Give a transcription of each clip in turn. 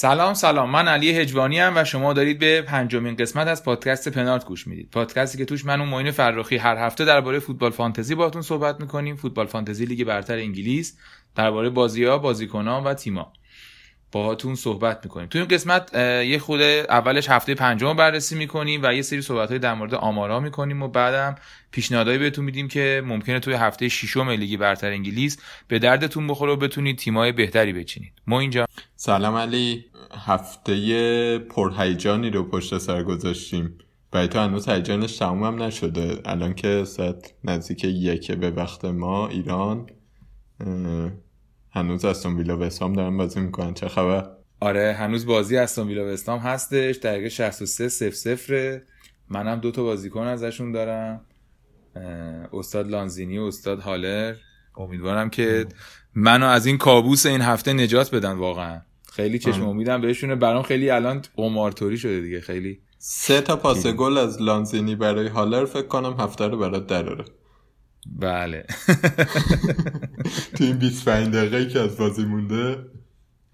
سلام سلام. من علی هجوانی هم و شما دارید به پنجمین قسمت از پادکست پنارت گوش می‌دید. پادکستی که توش من و معین فرخی هر هفته درباره فوتبال فانتزی باهاتون صحبت می‌کنیم. فوتبال فانتزی لیگ برتر انگلیس درباره بازی ها بازیکنان و تیما باهاتون صحبت می‌کنیم. تو این قسمت یه خود اولش هفته پنجم بررسی می‌کنیم و یه سری صحبت های در مورد آمارا می‌کنیم و بعدم پیشنهادهایی بهتون میدیم که ممکنه توی هفته ششم لیگ برتر انگلیس به دردتون بخوره و بتونید تیمای بهتری بچینید. ما اینجا. سلام علی. هفته پرهیجانی رو پشت سر گذاشتیم. برای تو هنوز هیجانش تموم هم نشده. الان که ساعت نزدیک یکه به وقت ما ایران. هنوز استون ویلا وستام دارن بازی می‌کنن. چه خبر؟ آره هنوز بازی استون ویلا وستام هستش. دقیقه 63 0 0 منم دو تا بازیکن ازشون دارم. استاد لانزینی و استاد هالر. امیدوارم که منو از این کابوس این هفته نجات بدن واقعا. خیلی چشم امیدم بهشونه. برام خیلی الان قمارتوری شده دیگه. خیلی سه تا پاس گل از لانزینی برای هالر فکر کنم هفته رو برات دراره. بله. تو این 25 دقیقه که از بازی مونده.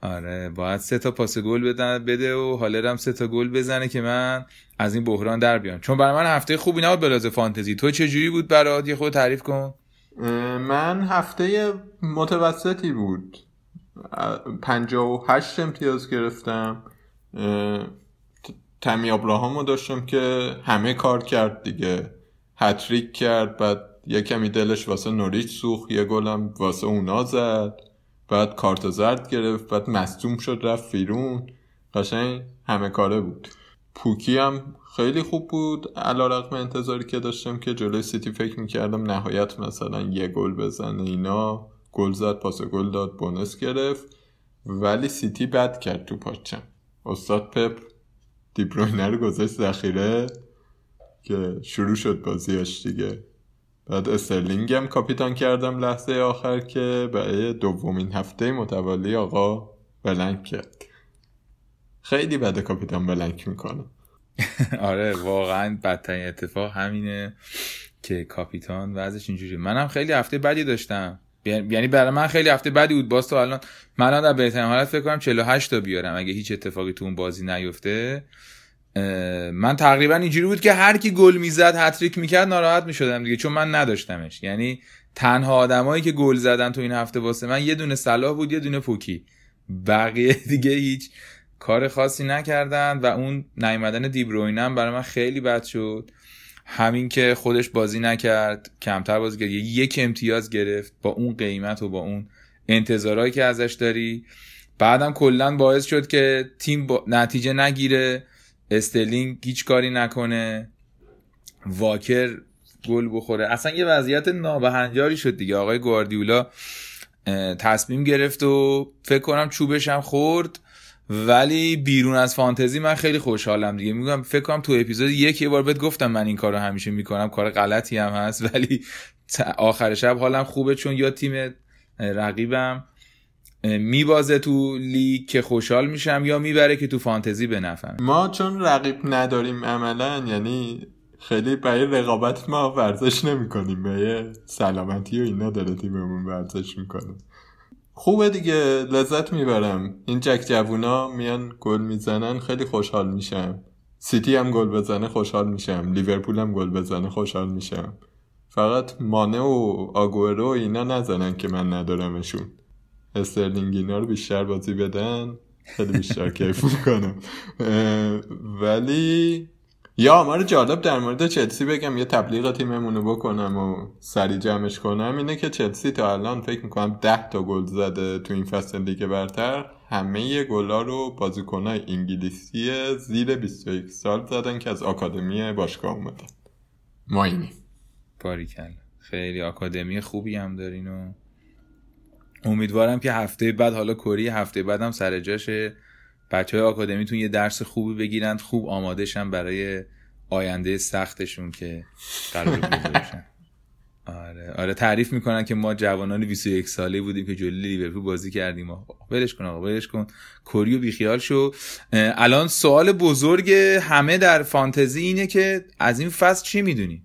آره باید سه تا پاس گل بدن بده و حالا هم سه تا گل بزنه که من از این بحران در بیام. چون برای من هفته خوبی نبود بلاز فانتزی. تو چه جوری بود برات؟ یه خود تعریف کن. من هفته متوسطی بود. 58 امتیاز گرفتم. تمی ابراهامو داشتم که همه کار کرد دیگه. هتریک کرد بعد یه کمی دلش واسه نوریچ سوخت یه گلم واسه اونا زد. بعد کارت زرد گرفت بعد مصدوم شد رفت بیرون. قشنگ همه کاره بود. پوکی هم خیلی خوب بود. علی رغم انتظاری که داشتم که جلوی سیتی فکر می‌کردم نهایت مثلا یه گل بزنه اینا. گل زد پاس گل داد bonus گرفت. ولی سیتی بد کرد تو پاچم. استاد پپ دیبروینه رو گذاشت ذخیره که شروع شد بازیش دیگه. بعد استرلینگ هم کاپیتان کردم لحظه آخر که برای دومین هفته متوالی آقا بلنک کرد. خیلی بده کاپیتان بلنک می‌کنه. آره واقعا بدترین اتفاق همینه که کاپیتان وضعش اینجوری منم خیلی هفته بدی داشتم. یعنی برای من خیلی هفته بدی بود. باز تو الان من در بهترین حالت فکر کنم 48 تا بیارم. اگه هیچ اتفاقی تو اون بازی نیفته من تقریبا اینجوری بود که هر کی گل می‌زد هتریک می‌کرد ناراحت می‌شدم دیگه چون من نداشتمش. یعنی تنها آدمایی که گل زدن تو این هفته واسه من یه دونه صلاح بود یه دونه پوکی. بقیه دیگه هیچ کار خاصی نکردن و اون نیومدن دیبروینم برای من خیلی بد شد. همین که خودش بازی نکرد کمتر بازی کرد یک امتیاز گرفت با اون قیمت و با اون انتظارهایی که ازش داری. بعدم کلا باعث شد که تیم نتیجه نگیره. استلینگ هیچ کاری نکنه. واکر گل بخوره. اصلا یه وضعیت نابهنجاری شد دیگه. آقای گواردیولا تصمیم گرفت و فکر کنم چوبش هم خورد. ولی بیرون از فانتزی من خیلی خوشحالم دیگه. میگم فکر کنم تو اپیزود یک یه بار بهت گفتم من این کارو همیشه می‌کنم. کار غلطی هم هست ولی آخر شب حالم خوبه چون یا تیم رقیبم میبازه تو لیگ که خوشحال میشم یا می‌بره که تو فانتزی بنفهم ما چون رقیب نداریم عملا یعنی خیلی برای رقابت ما ورزش نمی کنیم برای سلامتی و اینا داره تیممون ورزش می‌کنه. خوبه دیگه لذت می‌برم. این جک جوونا میان گل می‌زنن خیلی خوشحال میشم. سیتی هم گل بزنه خوشحال میشم. لیورپول هم گل بزنه خوشحال میشم. فقط مانه و آگورو اینا نزنن که من ندارمشون. استرلینگ اینا رو بیشتر بازی بدن خیلی بیشتر کیف می‌کنم ولی یا آمار جالب در مورد چلسی بگم یه تبلیغ تیممونو بکنم و سری جمعش کنم اینه که چلسی تا الان فکر می‌کنم ده تا گل زده تو این فصل لیگ برتر. همه گلا رو بازیکنهای انگلیسی زیر 21 سال زدن که از آکادمی باشگاه اومدن. ما اینی باریکل خیلی آکادمی خوبی هم دارین و امیدوارم که هفته بعد حالا کری هفته بعدم سر جاشه. بچه های آکادمیتون یه درس خوبی بگیرند. خوب آمادهشن برای آینده سختشون که قرار بزرشن آره. آره تعریف می‌کنن که ما جوانان 21 ساله بودیم که جلوی لیورپول بازی کردیم. ولش کن آقا ولش کن. کوریو بیخیال شو. الان سوال بزرگ همه در فانتزی اینه که از این فصل چی می‌دونی؟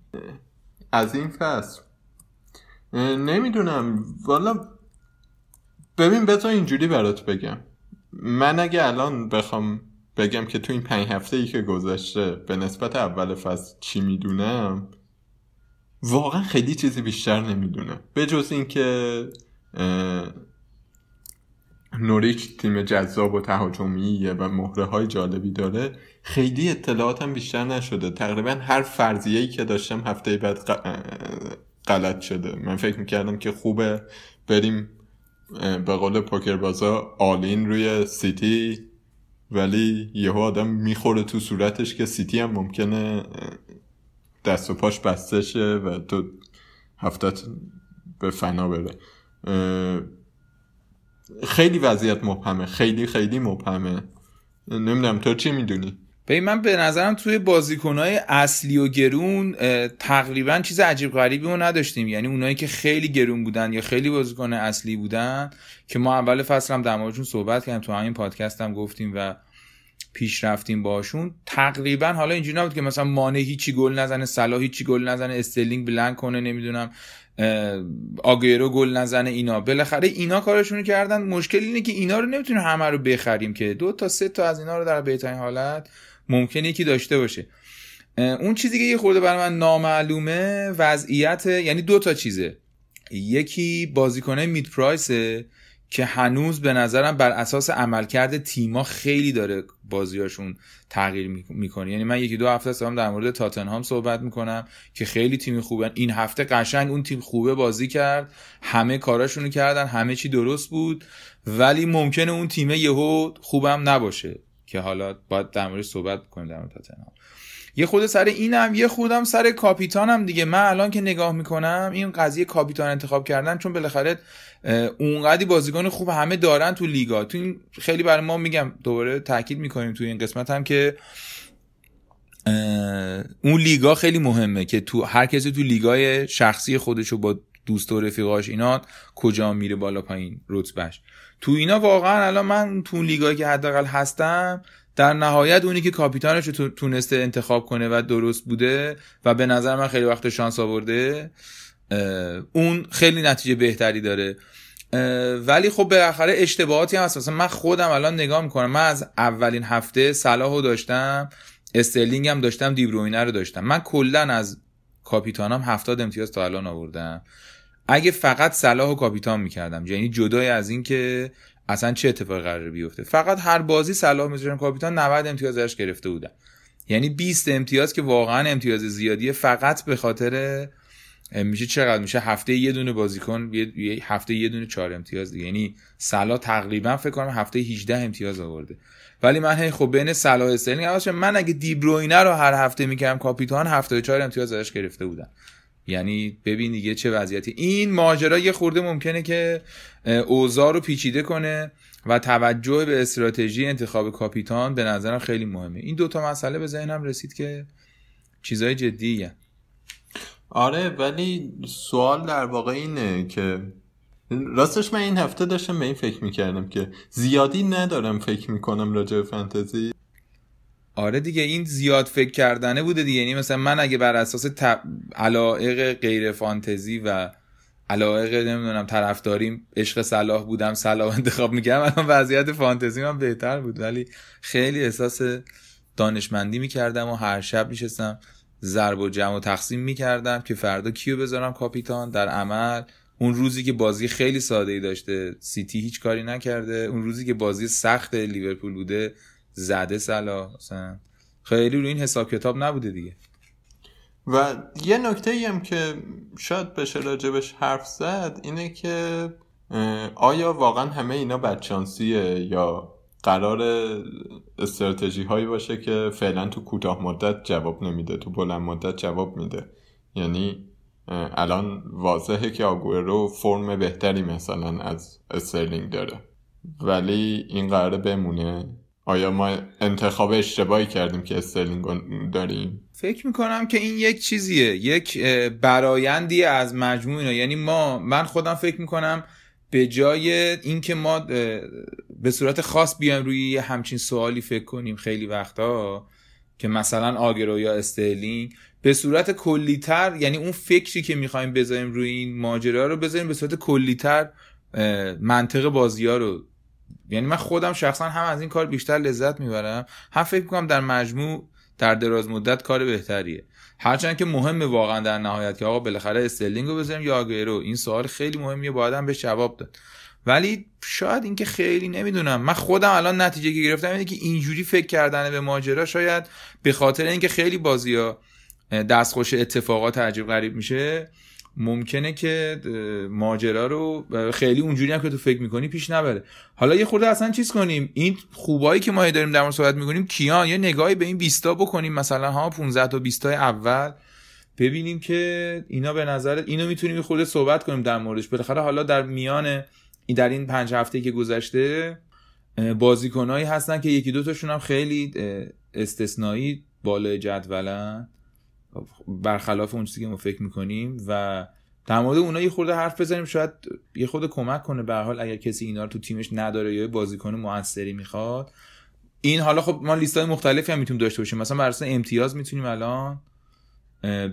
از این فصل. نمی‌دونم. والا ببین بذار اینجوری برات بگم. من اگه الان بخوام بگم که تو این پنج هفته ای که گذشته به نسبت اول فصل چی می‌دونم واقعا خیلی چیزی بیشتر نمی‌دونم. به جز اینکه نوریچ تیم جذاب و تهاجمیه و مهره های جالبی داره. خیلی اطلاعاتم بیشتر نشده. تقریبا هر فرضیه‌ای که داشتم هفته بعد غلط شده. من فکر می‌کردم که خوبه بریم به قول پوکر بازا all-in روی سیتی ولی یهو آدم می‌خوره تو صورتش که سیتی هم ممکنه دست و پاش بسته شه و تو هفتت به فنا بره. خیلی وضعیت مبهمه خیلی خیلی مبهمه. نمی‌دونم تو چی می‌دونی؟ به من به نظرم توی بازیکنهای اصلی و گرون تقریبا چیز عجیب غریبی رو نداشتیم. یعنی اونایی که خیلی گرون بودن یا خیلی بازیکن اصلی بودن که ما اول فصل هم در موردشون صحبت کردیم تو همین پادکست هم گفتیم و پیش رفتیم باشون تقریبا حالا اینجوری نبود که مثلا مانع هیچی گل نزنه صلاح هیچی گل نزنه استرلینگ بلنک کنه نمی‌دونم آگیرو گل نزنه اینا. بالاخره اینا کارشون کردن. مشکل اینه که اینا رو نمی‌تونیم همه رو بخریم که دو تا سه تا از اینا رو در بهترین حالت ممکنه یکی داشته باشه. اون چیزی که یه خورده برای من نامعلومه وضعیت یعنی دو تا چیزه. یکی بازیکنه مید پرایسه که هنوز به نظرم بر اساس عملکرد تیما خیلی داره بازیاشون تغییر می‌کنه. یعنی من یکی دو هفته سلام در مورد تاتنهام صحبت می‌کنم که خیلی تیم خوبن این هفته قشنگ اون تیم خوبه بازی کرد. همه کاراشونو کردن. همه چی درست بود. ولی ممکنه اون تیم یهو خوبم نباشه. که حالا باید در مورد صحبت کنیم در مورد تاتنهام یه خود سر اینم یه خودم سر کاپیتانم دیگه. من الان که نگاه می‌کنم این قضیه کاپیتان انتخاب کردن چون بالاخره اونقدی بازیکن خوب همه دارن تو لیگا. تو این خیلی برای ما میگم دوباره تاکید می‌کنیم تو این قسمت هم که اون لیگا خیلی مهمه که تو هر کسی تو لیگای شخصی خودشو با دوست و رفیقاش اینا کجا میره بالا پایین رتبهش. تو اینا واقعا الان من تو لیگایی که حداقل هستم در نهایت اونی که کاپیتانش رو تونسته انتخاب کنه و درست بوده و به نظر من خیلی وقت شانس آورده اون خیلی نتیجه بهتری داره. ولی خب بالاخره اشتباهاتی هم هست. من خودم الان نگاه می‌کنم. من از اولین هفته صلاح داشتم استرلینگ هم داشتم دیبروینه رو داشتم. من کلا از کاپیتانم هفتاد امتیاز تا الان آوردم. اگه فقط صلاح و کاپیتان می‌کردم یعنی جدای از این که اصلا چه اتفاقی قرار بیفته. فقط هر بازی صلاح می‌ذارم کاپیتان 90 امتیاز ازش گرفته بودم یعنی 20 امتیاز که واقعا امتیاز زیادیه فقط به خاطر میشه چقدر؟ میشه هفته یه دونه بازیکن یه هفته یه دونه چهار امتیاز دیگه. یعنی سلا تقریبا فکر کنم هفته 18 امتیاز آورده. ولی من هی خب بین سلا استرلینگ من اگه دیبروینه رو هر هفته می‌کردم کاپیتان هفته چهار امتیاز ازش گرفته بودم یعنی ببین دیگه چه وضعیتی. این ماجرا یه خورده ممکنه که اوضاع رو پیچیده کنه و توجه به استراتژی انتخاب کاپیتان به نظرم خیلی مهمه. این دوتا مسئله به ذهنم رسید که چیزای جدیه. آره ولی سوال در واقع اینه که راستش من این هفته داشتم به این فکر می‌کردم که زیادی ندارم فکر می‌کنم راجع به فانتزی. آره دیگه این زیاد فکر کردنه بوده دیگه. یعنی مثلا من اگه بر اساس تب... علایق غیر فانتزی و علایق نمی‌دونم طرفداریم عشق صلاح بودم صلاح انتخاب می‌کردم الان وضعیت فانتزی من بهتر بود. ولی خیلی احساس دانشمندی می‌کردم و هر شب میشستم ضرب و جمع و تقسیم می‌کردم که فردا کیو بذارم کاپیتان در عمل. اون روزی که بازی خیلی ساده ای داشته سیتی هیچ کاری نکرده. اون روزی که بازی سخت لیورپول بوده زده سلا مثلا. خیلی روی این حساب کتاب نبوده دیگه. و یه نکته هم که شاید بشه راجبش حرف زد اینه که آیا واقعا همه اینا بدشانسیه یا قرار استراتژی هایی باشه که فعلا تو کوتاه مدت جواب نمیده تو بلند مدت جواب میده؟ یعنی الان واضحه که رو فرم بهتری مثلا از استرلینگ داره ولی این قراره بمونه؟ آیا ما انتخاب اشتباهی کردیم که استرلینگ داریم؟ فکر می‌کنم که این یک چیزیه. یک برایندی از مجموع یعنی ما من خودم فکر می‌کنم به جای اینکه ما به صورت خاص بیایم روی همچین سوالی فکر کنیم خیلی وقتا که مثلا آگوئرو یا استرلینگ به صورت کلیتر یعنی اون فکری که می‌خوایم بذاریم روی این ماجرا رو بذاریم به صورت کلیتر منطق بازی ها رو یعنی من خودم شخصا هم از این کار بیشتر لذت می‌برم. هم فکر می‌کنم در مجموع در دراز مدت کار بهتریه. هرچند که مهمه واقعا در نهایت که آقا بالاخره استرلینگ رو بذاریم یا آگوئرو این سوال خیلی مهمیه باید هم به جواب داد. ولی شاید اینکه خیلی نمی‌دونم. من خودم الان نتیجه که گرفتم اینه که اینجوری فکر کردن به ماجرا شاید به خاطر اینکه خیلی بازی ها دستخوش اتفاقات عجیب غریب میشه ممکنه که ماجرا رو خیلی اونجوری هم که تو فکر می‌کنی پیش نبره. حالا یه خورده اصلا چیز کنیم. این خوبایی که ما داریم در مورد صحبت می‌کنیم کیان؟ یه نگاهی به این 20 بکنیم مثلا ها 15 تا 20 اول. ببینیم که اینا به نظر اینو می‌تونیم خود صحبت کنیم در موردش. بالاخره حالا در میان در این پنج هفته که گذشته بازیکنایی هستن که یکی دو تاشون هم خیلی استثنایی بالای جدولن. برخلاف اون چیزی که ما فکر می‌کنیم و در مورد اونها یه خورده حرف بزنیم شاید یه خورده کمک کنه. به حال اگر کسی اینا رو تو تیمش نداره یا بازیکن موثری می‌خواد. این حالا خب ما لیست های مختلفی هم می‌تونیم داشته باشیم. مثلا برای امتیاز می‌تونیم الان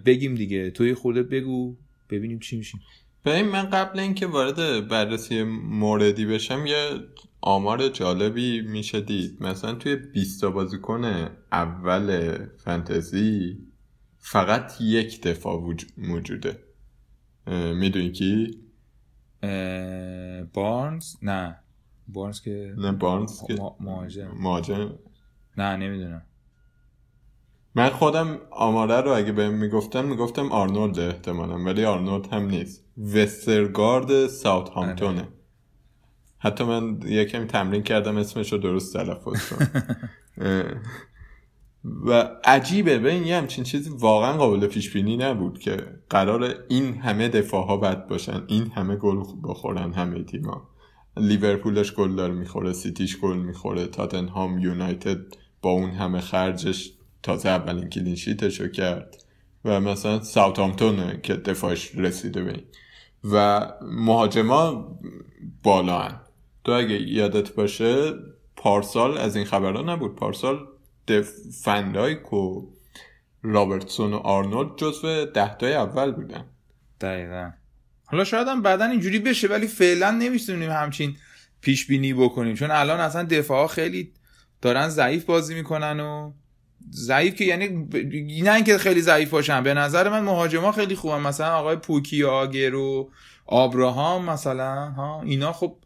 بگیم دیگه. تو یه خورده بگو ببینیم چی میشیم. ببین من قبل اینکه وارد بررسی موردی بشم یه آمار جالبی میشه دید. مثلا توی 20 بازیکن اول فانتزی فقط یک دفاع موجوده. می‌دونی کی؟ بارنز؟ نه. بارنز که نه بارنز که مهاجم. نه نمی‌دونم. من خودم آماره رو اگه بهم می‌گفتن می‌گفتم آرنولد احتمالا ولی آرنولد هم نیست. وسترگارد ساوت هامتونه حتی من یکم تمرین کردم اسمش رو درست تلفظ کنم و عجیبه به این یه همچین چیزی واقعا قابل پیش بینی نبود که قرار این همه دفاع ها بد باشن این همه گل بخورن همه تیما لیورپولش گل داره می‌خوره سیتیش گل می‌خوره تاتنهام یونایتد با اون همه خرجش تازه اولین کلینشیتشو کرد و مثلا ساوتامتونه که دفاعش رسیده به این و مهاجما بالا هن. تو اگه یادت باشه پارسال از این خبرها نبود پارسال فندایک و رابرتسون و آرنولد جزو دهتای اول بودن. دقیقا. حالا شاید هم بعدا اینجوری بشه ولی فعلا نمی‌تونیم همچین پیش بینی بکنیم. چون الان اصلا دفاع خیلی دارن ضعیف بازی می‌کنن و ضعیف که یعنی نه اینکه خیلی ضعیف باشن به نظر من مهاجما خیلی خوبن. مثلا آقای پوکی آگر و آبراهام مثلا ها اینا خب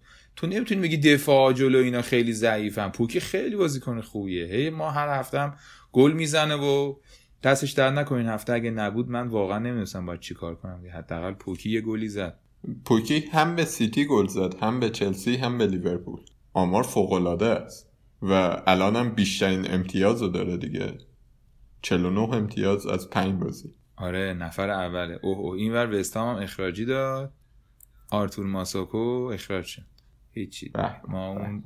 تو نمی‌تونی بگی دفاع جلو اینا خیلی ضعیفن. پوکی خیلی بازیکن خوبیه. هی ما هر هفتم گل می‌زنه و دستش در نکنین هفته اگه نبود من واقعا نمی‌دونستم باید چی کار کنم. حداقل پوکی یه گلی زد. پوکی هم به سیتی گل زد هم به چلسی هم به لیورپول. آمار فوق العاده است و الانم بیشترین امتیاز رو داره دیگه. 49 امتیاز از پنج بازی. آره نفر اوله. اوه اوه. این ور وستام هم اخراجی داد. آرتور ماساکو اخراج شد. هیچی. ما اون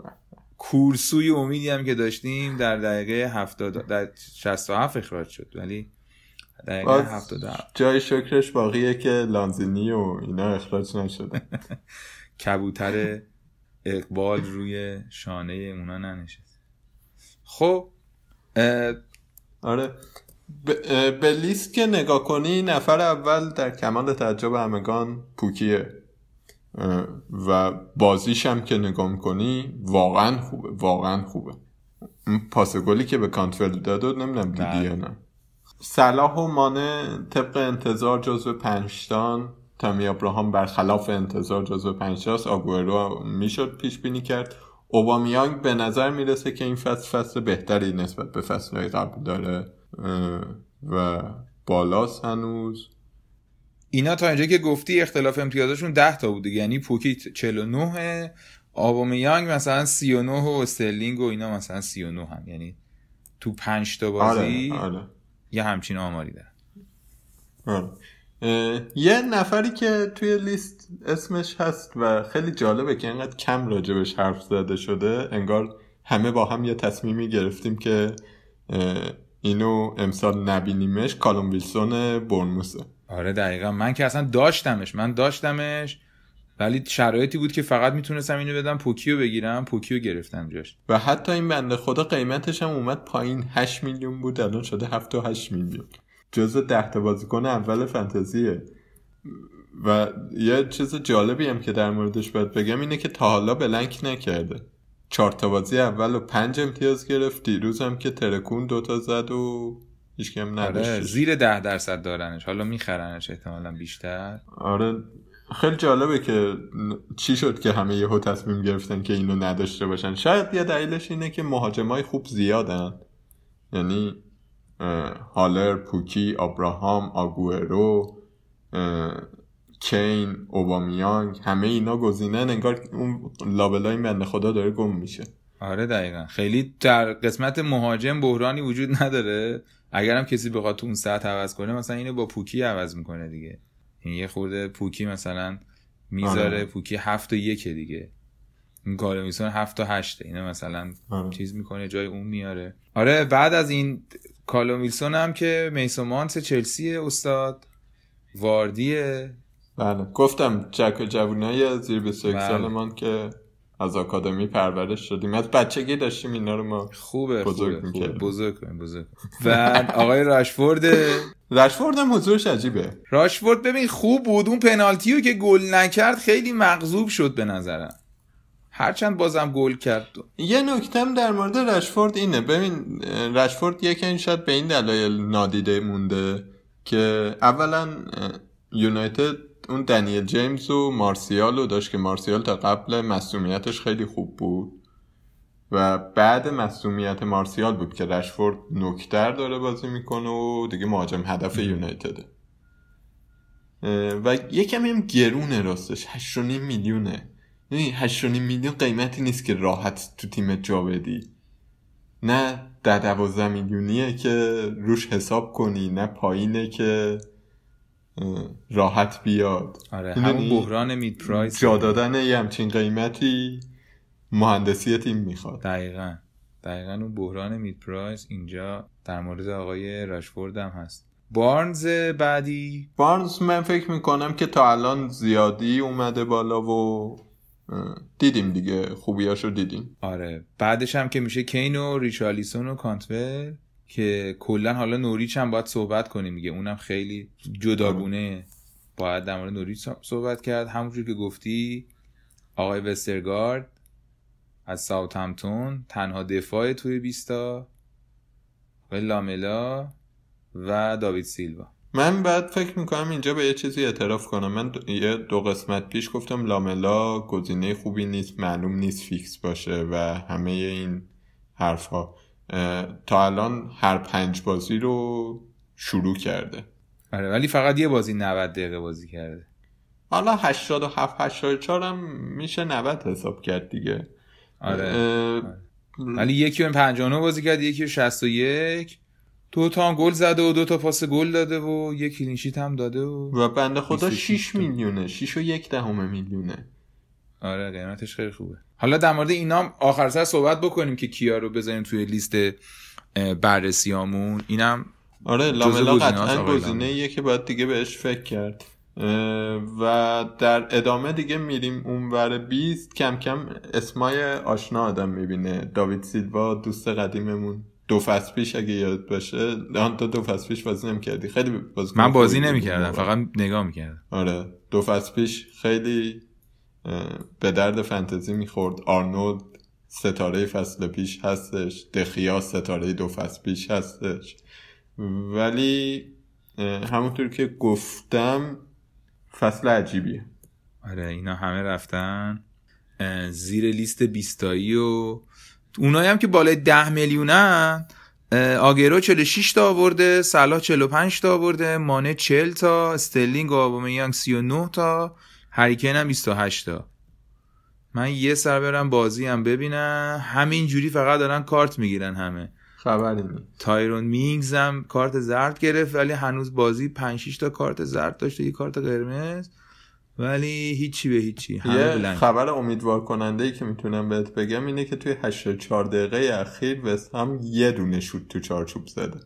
کورسوی امیدی هم که داشتیم در دقیقه 70 در 67 اخراج شد. ولی دقیقه 77 جای شکرش باقیه که لانزینی و اینا اخراج نشده. کبوتر اقبال روی شانه اونا ننشست. خب آره. به لیست که نگاه کنی نفر اول در کمال تعجب همگان پوکیه. و بازیش هم که نگاه می‌کنی واقعا خوبه واقعا خوبه. پاس گلی که به کانتفل داد و نمی‌دونم دیدی یا نه. صلاح و مانه طبق انتظار جزو پنجتان تامی ابراهام برخلاف انتظار جزو پنجتاست. آگورو می‌شد پیش بینی کرد. اوبامیانگ به نظر می‌رسه که این فصل فصل بهتری نسبت به فصل قبل داره و بالاست هنوز. اینا تا اینجا که گفتی اختلاف امتیازشون 10 تا بوده یعنی پوکی 49 یانگ مثلا 39 و استرلینگ و اینا مثلا 39 هم. یعنی تو 5 تا بازی آره، آره. یه همچین آماری دارن. آره. یه نفری که توی لیست اسمش هست و خیلی جالبه که اینقدر کم راجبش حرف زده شده انگار همه با هم یه تصمیمی گرفتیم که اینو امسال نبینیمش. کالوم ویلسون بورنموثه آره دقیقا. من که اصلا داشتمش من داشتمش ولی شرایطی بود که فقط می‌تونستم اینو بدم پوکیو بگیرم پوکیو گرفتم جاش. و حتی این بنده خدا قیمتش هم اومد پایین. 8 میلیون بود الان شده 7 و 8 میلیون. جزو ده تا بازیکن اول فانتزیه. و یه چیز جالبی هم که در موردش باید بگم اینه که تا حالا بلنک نکرده. چهار تا بازی اول و پنج امتیاز گرفت دیروز هم که ترکون دوتا زد و هیچ هم آره زیر ده درصد دارنش. حالا میخرنش احتمالا بیشتر. آره خیلی جالبه که چی شد که همه یهو تصمیم گرفتن که اینو نداشته باشن. شاید یه دلیلش اینه که مهاجمای خوب زیادن. یعنی هالر پوکی آبراهام آگوئرو کین اوبامیانگ همه اینا گزینن. انگار اون لابلای من خدا داره گم میشه. آره دقیقا. خیلی در قسمت مهاجم بحرانی وجود نداره. اگرم کسی بخواد تو اون سطح عوض کنه مثلا اینو با پوکی عوض می‌کنه دیگه. این یه خورده پوکی مثلا می‌ذاره آره. پوکی هفت و یک دیگه. این کالومیسون هفت و هشته. اینه مثلا آره. چیز می‌کنه جای اون میاره. آره بعد از این کالومیلسون هم که میسومانس چلسی استاد. واردیه. بله. گفتم جک جوونای زیر 21 بله. سالمان که از آکادمی پرورش شدیم. از بچگی داشتیم اینا رو ما خوبه بزرگ خوبه, خوبه. بزرگ کنیم بزرگ و آقای راشفورد راشفورد هم حضورش عجیبه. راشفورد ببین خوب بود. اون پنالتیو که گل نکرد خیلی مغضوب شد به نظرم. هرچند بازم گل کرد. یه نکتم در مورد رشفورد اینه. ببین رشفورد یکی شاید به این دلایل نادیده مونده که اولا یونایتد اون دنیل جیمز و مارسیال رو داشت که مارسیال تا قبل مسئولیتش خیلی خوب بود. و بعد مسئولیت مارسیال بود که رشفورد نکتر داره بازی می‌کنه و دیگه مهاجم هدف یونایتده. و یکم هم گرونه راستش 8.5 میلیونه. یعنی 8.5 میلیون قیمتی نیست که راحت تو تیم جا بدی. نه ده دوازده میلیونیه که روش حساب کنی نه پایینه که راحت بیاد. آره همون بحران مید پرایس. جا دادن یه همچین قیمتی مهندسی تیم می‌خواد. دقیقا. دقیقا اون بحران مید پرایس اینجا در مورد آقای راشفورد هم هست. بارنز بعدی؟ بارنز من فکر می‌کنم که تا الان زیادی اومده بالا و دیدیم دیگه خوبیاشو دیدیم. آره. بعدش هم که میشه کین و ریچالیسون و کانتول که کلا حالا نوریچ هم باید صحبت کنیم میگه اونم خیلی جداگونه باید در مورد نوریچ صحبت کرد. همونجور که گفتی آقای وسترگارد از ساوت همتون تنها دفاع توی بیستا و لاملا و داوید سیلوا. من بعد فکر می‌کنم اینجا به یه چیزی اعتراف کنم. من یه دو قسمت پیش گفتم لاملا گزینه خوبی نیست معلوم نیست فیکس باشه و همه این حرفها. تا الان هر پنج بازی رو شروع کرده. آره ولی فقط یه بازی 90 دقیقه بازی کرده. حالا 87 84 هم میشه 90 حساب کرد دیگه. آره, آره. ولی یکی به 59 بازی کرد یکی به 61 دو تا گل زده و دو تا پاس گل داده و یک کلینشیت هم داده و و بنده خدا 6 میلیونه 6 و یک دهم میلیونه. آره قیمتش خیلی خوبه. حالا در مورد اینا آخر سر صحبت بکنیم که کیا رو بذاریم توی لیست بررسیامون. اینم آره لاملا قطعا گزینه که باید دیگه بهش فکر کرد. و در ادامه دیگه میریم اونور 20 کم کم اسمای آشنا آدم می‌بینه. داوید سیلوا دوست قدیممون. دو فصل پیش اگه یاد باشه. تو دو فصل پیش بازی نمی‌کردی. خیلی بازی من بازی نمی‌کردم فقط نگاه می‌کردم. آره دو فصل پیش خیلی به درد فنتزی می‌خورد. آرنولد ستاره فصل پیش هستش. دخیا ستاره دو فصل پیش هستش. ولی همونطور که گفتم فصل عجیبیه. آره اینا همه رفتن زیر لیست بیستایی و اونایی هم که بالای ده میلیونن آگرو 46 تا آورده صلاح 45 تا آورده مانه 40 تا استرلینگ و آبامیانگ 39 تا. هریکن هم 28 تا. من یه سر برم بازی هم ببینم. همین جوری فقط دارن کارت می‌گیرن همه. خبری تایرون مینگز هم کارت زرد گرفت ولی هنوز بازی 5 6 تا کارت زرد داشته یه کارت قرمز. ولی هیچی به هیچی یه خبر امیدوار کننده ای که می‌تونم بهت بگم اینه که توی 84 دقیقه اخیر وست هم یه دونه شوت تو چارچوب زده.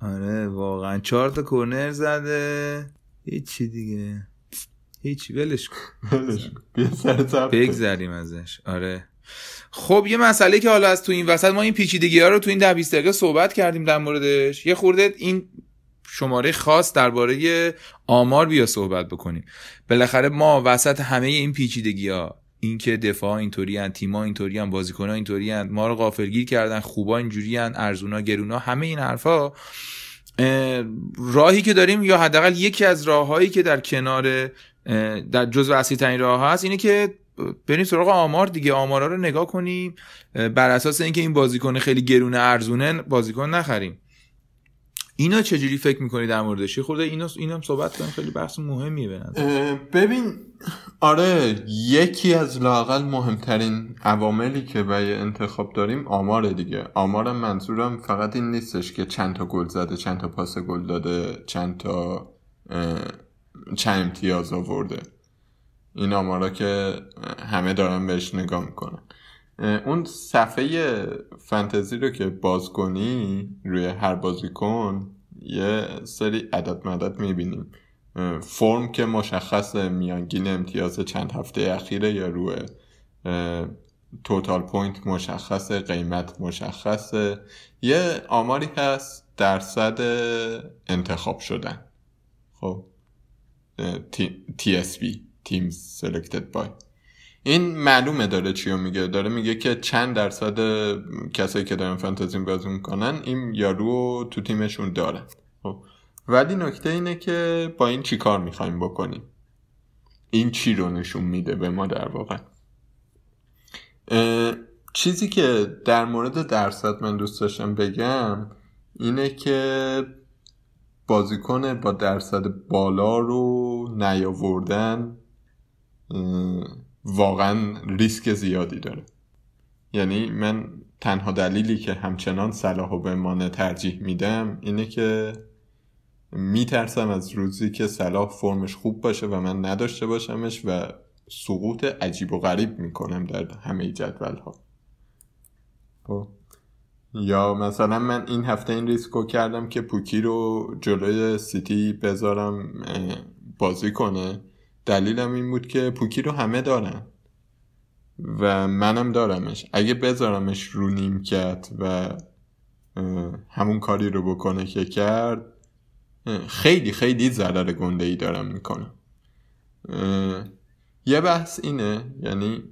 آره واقعا. چهار تا کورنر زده. هیچی دیگه. هیچی ولش کن. بگذریم ازش. آره. خب یه مسئله که حالا از تو این وسط ما این پیچیدگی ها رو تو این ده دقیقه صحبت کردیم در موردش. یه خورده این شماره خاص درباره آمار بیا صحبت بکنیم. بالاخره ما وسط همه این پیچیدگی ها اینکه دفاع اینطوری ان تیما اینطوری ان بازیکن‌ها اینطوری ما رو غافلگیر کردن خوبا اینجوری ان ارزونا گرونا همه این حرفا راهی که داریم یا حداقل یکی از راههایی که در کنار در جزء اصلی ترین راه هست اینه که بریم سراغ آمار دیگه. آمارا رو نگاه کنیم بر اساس اینکه این بازیکن خیلی گرونه ارزونه بازیکن نخریم. اینا چجوری فکر می‌کنی در موردش؟ خورده اینا هم صحبت کنیم خیلی بحث مهمیه به ببین آره یکی از لاقل مهمترین عواملی که برای انتخاب داریم آمار دیگه. آمار منظورم فقط این نیستش که چند تا گل زده چند تا پاس گل داده چند تا چند امتیاز آورده. این آمارا که همه دارن بهش نگاه می‌کنن. اون صفحه فنتزی رو که باز کنی روی هر بازیکن یه سری عدد مدد می‌بینیم. فرم که مشخص میانگین امتیاز چند هفته اخیره یا روی توتال پوینت مشخصه قیمت مشخصه یه آماری هست درصد انتخاب شدن. خب TSB Teams Selected By. این معلومه داره چی میگه. داره میگه که چند درصد کسایی که دارن فانتزی بازی می‌کنن این یارو تو تیمشون دارن خب. ولی نکته اینه که با این چی کار می‌خوایم بکنیم؟ این چی رو نشون میده به ما در واقع؟ چیزی که در مورد درصد من دوست داشتم بگم اینه که بازیکن با درصد بالا رو نیاوردن واقعا ریسک زیادی داره. یعنی من تنها دلیلی که همچنان صلاح و بمانه ترجیح میدم اینه که میترسم از روزی که صلاح فرمش خوب باشه و من نداشته باشمش و سقوط عجیب و غریب می‌کنم در همه جدول ها خب. یا مثلا من این هفته این ریسکو کردم که پوکی رو جلوی سیتی بذارم بازی کنه. دلیلم این بود که پوکی رو همه دارن. و منم دارمش. اگه بذارمش رو نیمکت و همون کاری رو بکنه که کرد خیلی خیلی ضرر گنده ای دارم می‌کنم. یه بحث اینه یعنی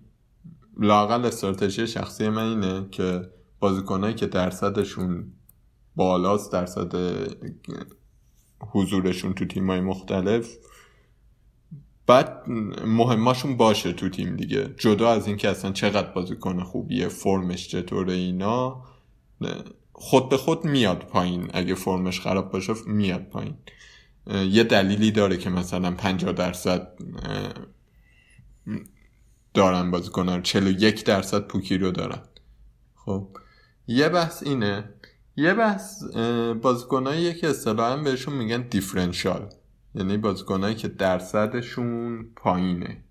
لاقل استراتژی شخصی من اینه که بازیکنایی که درصدشون بالاست درصد حضورشون تو تیمای مختلف بعد مهماشون باشه تو تیم دیگه. جدا از اینکه اصلا چقدر بازیکن خوبیه فرمش چطوره اینا خود به خود میاد پایین. اگه فرمش خراب باشه میاد پایین. یه دلیلی داره که مثلا 50 درصد دارن بازیکنان 41 درصد پوکی رو دارن. خب. یه بحث اینه. یه بحث بازیکنایی که اصطلاحا بهشون میگن دیفرنشال. یعنی بازیکنایی که درصدشون پایینه.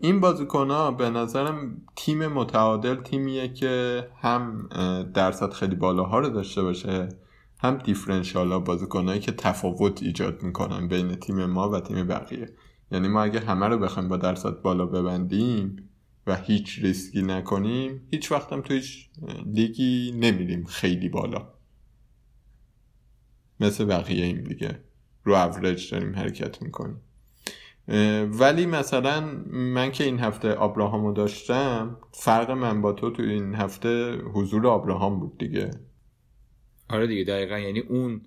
این بازیکن ها به نظرم تیم متعادل تیمیه که هم درصد خیلی بالاها رو داشته باشه هم differential ها بازیکنایی که تفاوت ایجاد می‌کنن بین تیم ما و تیم بقیه. یعنی ما اگه همه رو بخوایم با درصد بالا ببندیم و هیچ ریسکی نکنیم هیچ وقتم تو هیچ لیگی نمیریم خیلی بالا. مثل بقیه این دیگه رو اوریج داریم حرکت می‌کنیم. ولی مثلا من که این هفته آبراهامو داشتم فرق من با تو تو این هفته حضور آبراهام بود دیگه. آره دیگه دقیقا. یعنی اون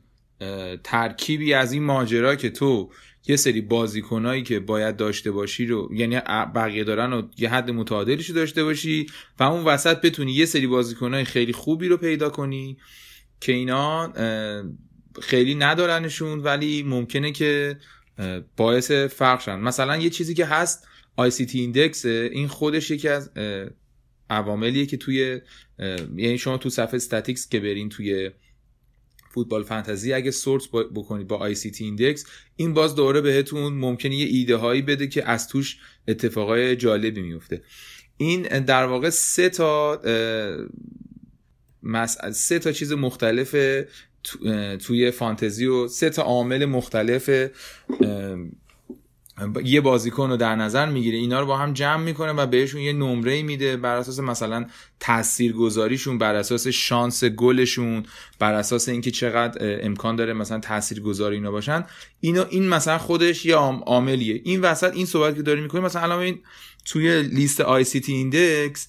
ترکیبی از این ماجرا که تو یه سری بازیکنایی که باید داشته باشی رو یعنی بقیه دارن و یه حد متعادلش داشته باشی و اون وسط بتونی یه سری بازیکنای خیلی خوبی رو پیدا کنی که اینا خیلی ندارنشون ولی ممکنه که باعث فرق شن. مثلا یه چیزی که هست ICT ایندکس این خودش یکی از عواملیه که توی یعنی شما تو صفحه statistics که برین توی فوتبال فانتزی اگه sort بکنید با ICT index این باز دوباره بهتون ممکنه یه ایده هایی بده که از توش اتفاقای جالبی میفته این در واقع سه تا سه تا چیز مختلف توی فانتزی و سه تا عامل مختلف یه بازیکن رو در نظر می‌گیره. اینا رو با هم جمع می‌کنه و بهشون یه نمره میده بر اساس مثلا تاثیرگذاریشون بر اساس شانس گلشون بر اساس اینکه چقدر امکان داره مثلا تاثیرگذاری اینا باشن. اینا این مثلا خودش یه عاملیه. این وسط این صحبت که داریم می‌کنیم مثلا الان این توی لیست ICT index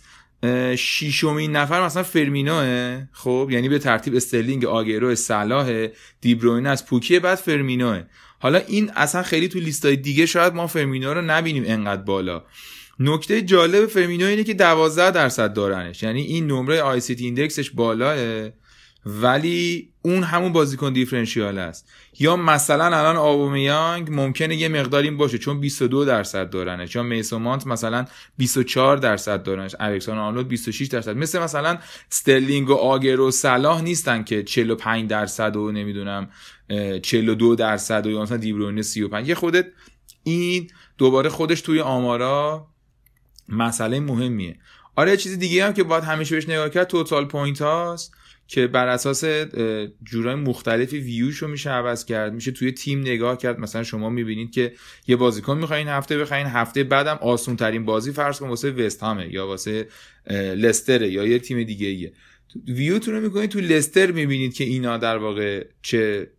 شیشمین نفر مثلا فرمینوه خب؟ یعنی به ترتیب استرلینگ آگوئرو صلاح دیبروینه پوکی بعد فرمینوه. حالا این اصلا خیلی تو لیستای دیگه شاید ما فرمینو رو نبینیم انقدر بالا. نکته جالب فرمینو اینه که 12 درصد دارنش. یعنی این نمره ICT index ش بالاه. ولی اون همون بازیکن differential است. یا مثلا الان اوبامیانگ ممکنه یه مقدار این باشه چون 22 درصد دارنه. یا میسون مانت مثلا 24 درصد دارنش. الکساندر آرنولد 26 درصد. مثل مثلا استرلینگ و آگوئرو و صلاح نیستن که 45 درصد و نمی‌دونم 42 درصد و یا مثلا دیبروینه 35 یه خودت این دوباره خودش توی آمارا مسئله مهمیه. آره چیز دیگه هم که باید همیشه بهش نگاه کرد total point هاست. که بر اساس جورای مختلفی ویوش رو میشه عوض کرد. میشه توی تیم نگاه کرد. مثلا شما می‌بینید که یه بازیکن می‌خواین هفته بخواین هفته بعدم آسون ترین بازی فرض کن واسه وست همه یا واسه لستره یا یه تیم دیگه ایه. ویوتون رو می‌کنید تو لستر می‌بینید که اینا در واقع چه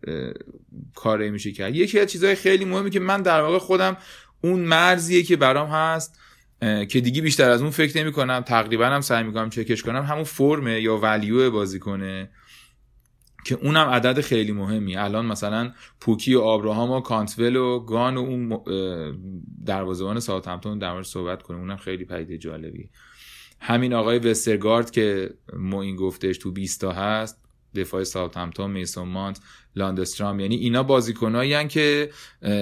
کاری میشه کرد. یکی از چیزهای خیلی مهمی که من در واقع خودم اون مرزیه که برام هست که دیگه بیشتر از اون فکر نمی کنم تقریبا هم سعی می‌کنم چکش کنم. همون فرمه یا ولیو بازی کنه که اونم عدد خیلی مهمی. الان مثلا پوکی و آبراهام و کانتول و گان و اون دروازه‌بان ساوثهمپتون در صحبت کنیم. اونم خیلی پدیده جالبی همین آقای وسترگارد که ما این گفتش تو 20 تا هست دفاع ساوثهمپتون میسون مانت لاندسترام. یعنی اینا بازیکنایی که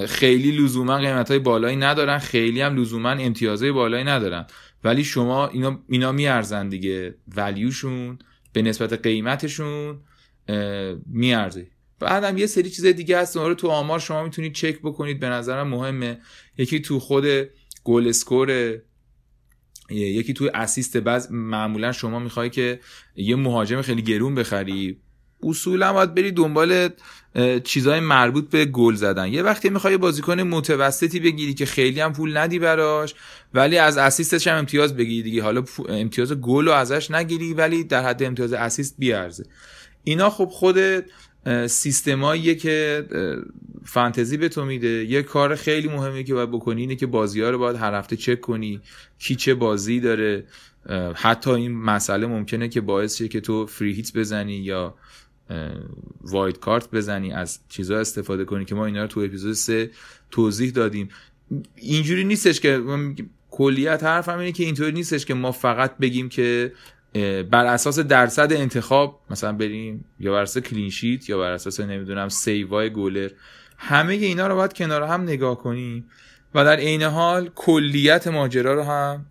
خیلی لزوما قیمت های بالایی ندارن خیلی هم لزوما امتیازهای بالایی ندارن. ولی شما اینا اینا میارزن دیگه ولیوشون به نسبت قیمتشون میارزه. بعدم یه سری چیز دیگه هست. رو تو آمار شما می‌تونید چک بکنید. به نظرم مهمه. یکی تو خود گل اسکور یکی توی اسیست بعض معمولا شما می‌خوای که یه مهاجم خیلی گرون بخری. اصولا باید بری دنبال چیزهای مربوط به گل زدن. یه وقتی می‌خوای بازیکن متوسطی بگیری که خیلی هم پول ندی براش ولی از اسیستش هم امتیاز بگیری دیگه. حالا امتیاز گل رو ازش نگیری ولی در حد امتیاز اسیست بیارزه. اینا خب خود سیستماییه که فانتزی به تو میده. یه کار خیلی مهمی که باید بکنی اینه که بازی ها رو باید هر هفته چک کنی کی چه بازی داره. حتی این مسئله ممکنه که باعث شه که تو فری هیت بزنی یا واید کارت بزنی از چیزها استفاده کنی که ما اینا رو تو اپیزود سه توضیح دادیم. اینجوری نیستش که کلیت حرفم اینه که اینطوری نیستش که ما فقط بگیم که بر اساس درصد انتخاب مثلا بریم یا بر اساس کلینشیت یا بر اساس نمی‌دونم سیوای گولر همه اینا رو باید کنار هم نگاه کنیم و در عین حال کلیت ماجرا رو هم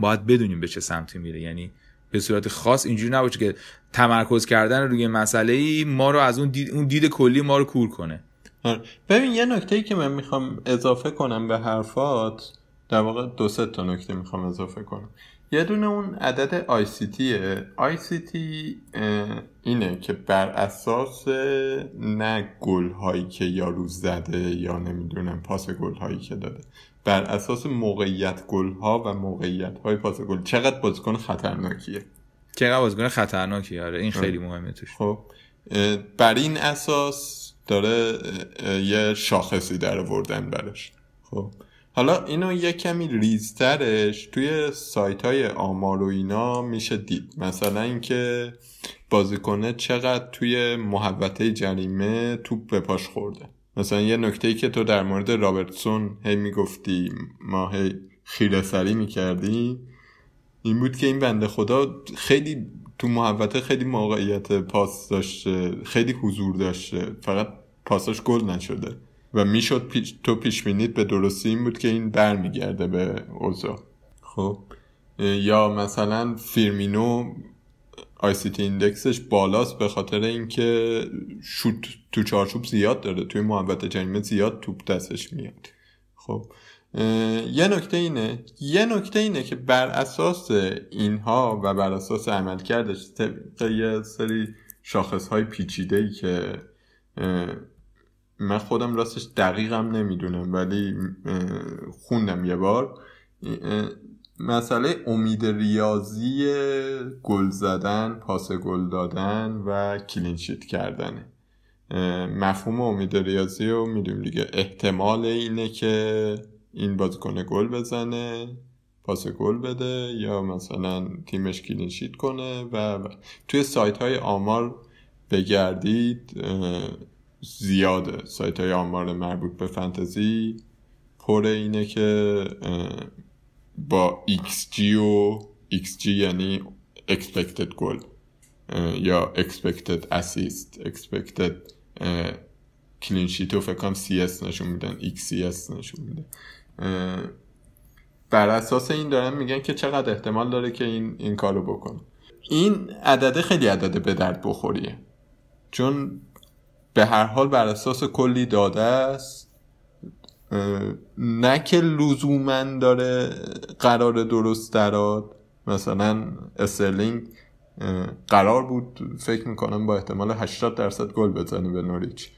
باید بدونیم به چه سمتی میره. یعنی به صورت خاص اینجوری نباشه که تمرکز کردن روی مسئله ای ما رو از اون دید, اون دید کلی ما رو کور کنه. آره. ببین یه نکته ای که من می‌خوام اضافه کنم به حرفات در واقع دو سه تا نکته می‌خوام اضافه کنم. یه دونه اون عدد سی تی اینه که بر اساس نه گل هایی که یارو زده یا نمی‌دونم پاس گل هایی که داده بر اساس موقعیت گل ها و موقعیت های پاس گل چقدر بازیکن خطرناکیه؟ چقدر بازیکن خطرناکیه آره این خیلی مهمه توش. خب بر این اساس داره یه شاخصی در وردن برش خب حالا اینو یه کمی ریزترش توی سایت های آمار و اینا میشه دید. مثلا اینکه بازیکنه چقدر توی محوطه جریمه توپ به پاش خورده. مثلا یه نکته ای که تو در مورد رابرتسون هی می‌گفتی ما هی خیره سری می‌کردی این بود که این بنده خدا خیلی تو محوطه خیلی موقعیت پاس داشته خیلی حضور داشته. فقط پاساش گل نشده. و می‌شد پیش تو پیش بینید به درستی این بود که این برمیگرده به اوزا خب یا مثلا فیرمینو تی ایندکسش بالاست به خاطر اینکه شوت تو چارچوب زیاد داره. توی محبت جریمه زیاد توپ دستش میاد. خب یه نکته اینه یه نکته اینه که بر اساس اینها و بر اساس عمل کردش یه سری شاخص های پیچیده ای که من خودم راستش دقیقم نمی‌دونم ولی خوندم یه بار. مسئله امید ریاضی گل زدن پاس گل دادن و کلینشیت کردنه. مفهوم امید ریاضی رو می‌دونیم دیگه. احتمال اینه که این بازیکن گل بزنه پاس گل بده یا مثلا تیمش کلینشیت کنه و, توی سایت های آمار بگردید زیاده. سایت های آمار مربوط به فنتزی پر اینه که با XG و XG یعنی expected goal یا expected assist expected کلین شیت و فکرم CS نشون میدن XCS نشون میدن بر اساس این دارن میگن که چقدر احتمال داره که این این کارو بکنه. این عدده خیلی عدده به درد بخوریه. چون به هر حال بر اساس کلی داده است نه که لزوما داره قرار درست دراد مثلا استرلینگ قرار بود فکر می‌کنم با احتمال 80 درصد گل بزنه به نوریچ.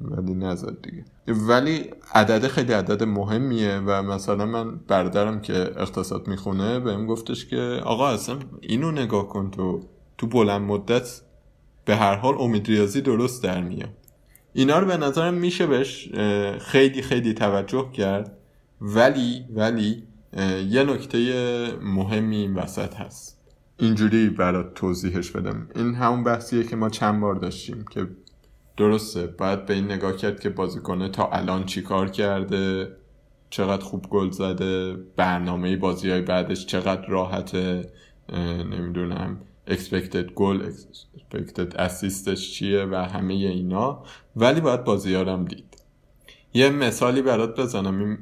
ولی نزد دیگه. ولی عدد خیلی عدد مهمیه و مثلا من برادرم که اقتصاد می‌خونه بهم گفتش که آقا اصلا اینو نگاه کن تو. تو بلند مدت به هر حال امید ریاضی درست در میاد. اینا رو به نظرم میشه بهش خیلی خیلی توجه کرد. ولی ولی یه نکته مهمی این وسط هست. اینجوری برات توضیحش بدم. این همون بحثیه که ما چند بار داشتیم که درسته. باید به این نگاه کرد که بازیکنه تا الان چی کار کرده؟ چقدر خوب گل زده؟ برنامه بازی های بعدش چقدر راحته؟ نمی‌دونم. expected goal expected assistش چیه و همه اینا. ولی باید بازیارم دید. یه مثالی برات بزنم. این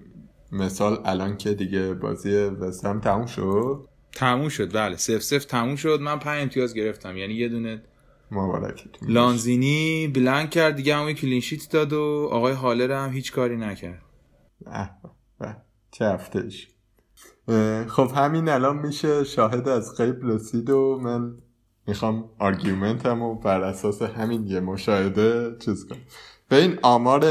مثال الان که دیگه بازی وستهم تموم شد؟ تموم شد. بله. سف سف تموم شد. من پنج امتیاز گرفتم. یعنی یه دونه مبارکتون. لانزینی بلنک کرد دیگه همون کلینشیت داد و آقای هالر هم هیچ کاری نکرد. چه هفتهش. خب همین الان میشه شاهد از غیب رسید و من می‌خوام آرگیومنتم و بر اساس همین یه مشاهده چیز کنم. به این آمار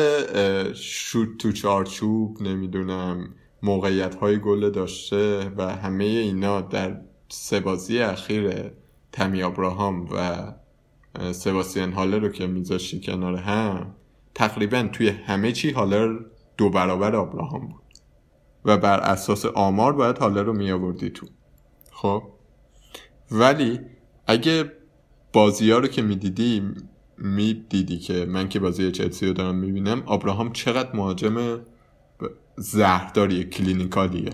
شوت تو چارچوب نمی‌دونم موقعیت های گل داشته و همه اینا در سه بازی اخیر تمی ابراهام و سباستین هالر رو که میذاشتی کنار هم تقریبا توی همه چی هالر دو برابر ابراهام بود. و بر اساس آمار باید هالر رو می تو. خب؟ ولی اگه بازی ها رو که می‌دیدی می‌دیدی که من که بازی چلسی رو دارم می‌بینم آبراهام چقدر مهاجم زهرداری کلینیکالیه.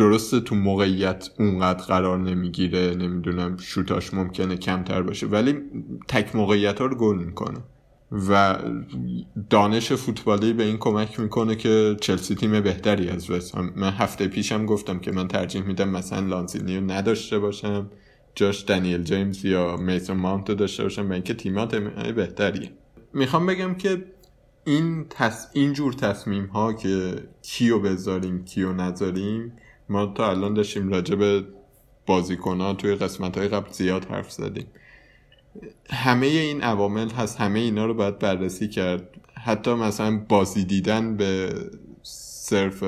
درسته تو موقعیت اونقدر قرار نمی‌گیره نمی‌دونم شوتاش ممکنه کمتر باشه ولی تک موقعیت ها رو گل می‌کنه. و دانش فوتبالی به این کمک می‌کنه که چلسی تیم بهتری از وست من هفته پیشم گفتم که من ترجیح میدم مثلا لانزینی رو نداشته باشم جاش دنیل جیمز یا میسون ماونت رو داشته باشم به اینکه تیمات بهتریه می‌خوام بگم که این تص... این جور تصمیم ها که کیو بذاریم کیو نذاریم ما تا الان داشتیم راجع به بازیکن ها توی قسمت های قبل زیاد حرف زدیم. همه این عوامل هست همه اینا رو باید بررسی کرد. حتی مثلا بازی دیدن به صرف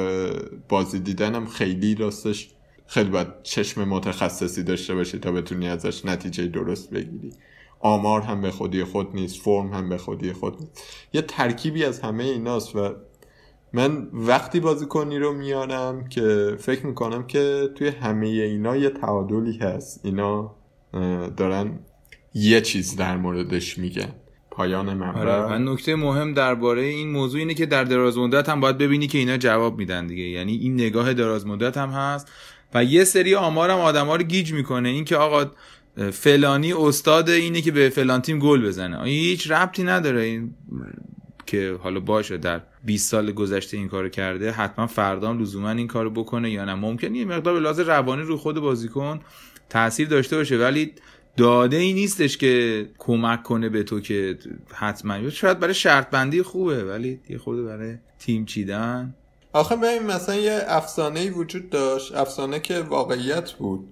بازی دیدن هم خیلی راستش خیلی باید چشم متخصصی داشته باشی تا بتونی ازش نتیجه درست بگیری. آمار هم به خودی خود نیست فرم هم به خودی خود نیست. یه ترکیبی از همه ایناست و من وقتی بازیکنی رو میارم که فکر می‌کنم که توی همه اینا یه تعادلی هست. اینا دارن یه چیز در موردش میگن. پایان منبع آره و نکته مهم درباره این موضوع اینه که در دراز مدت هم باید ببینی که اینا جواب میدن دیگه. یعنی این نگاه دراز مدت هم هست و یه سری آمارم آدما رو گیج می‌کنه. این که آقا فلانی استاد اینه که به فلان تیم گل بزنه. هیچ ربطی نداره. این که حالا باشه در 20 سال گذشته این کارو کرده حتما فردا لزوما این کارو بکنه یا نه. ممکنه یه مقدار لحاظ روانی رو خود بازیکن تاثیر داشته باشه ولی داده ای نیستش که کمک کنه به تو که حتما. شاید برای شرط بندی خوبه ولی یه خود برای تیم چیدن. آخه ببین مثلا یه افسانه ای وجود داشت افسانه که واقعیت بود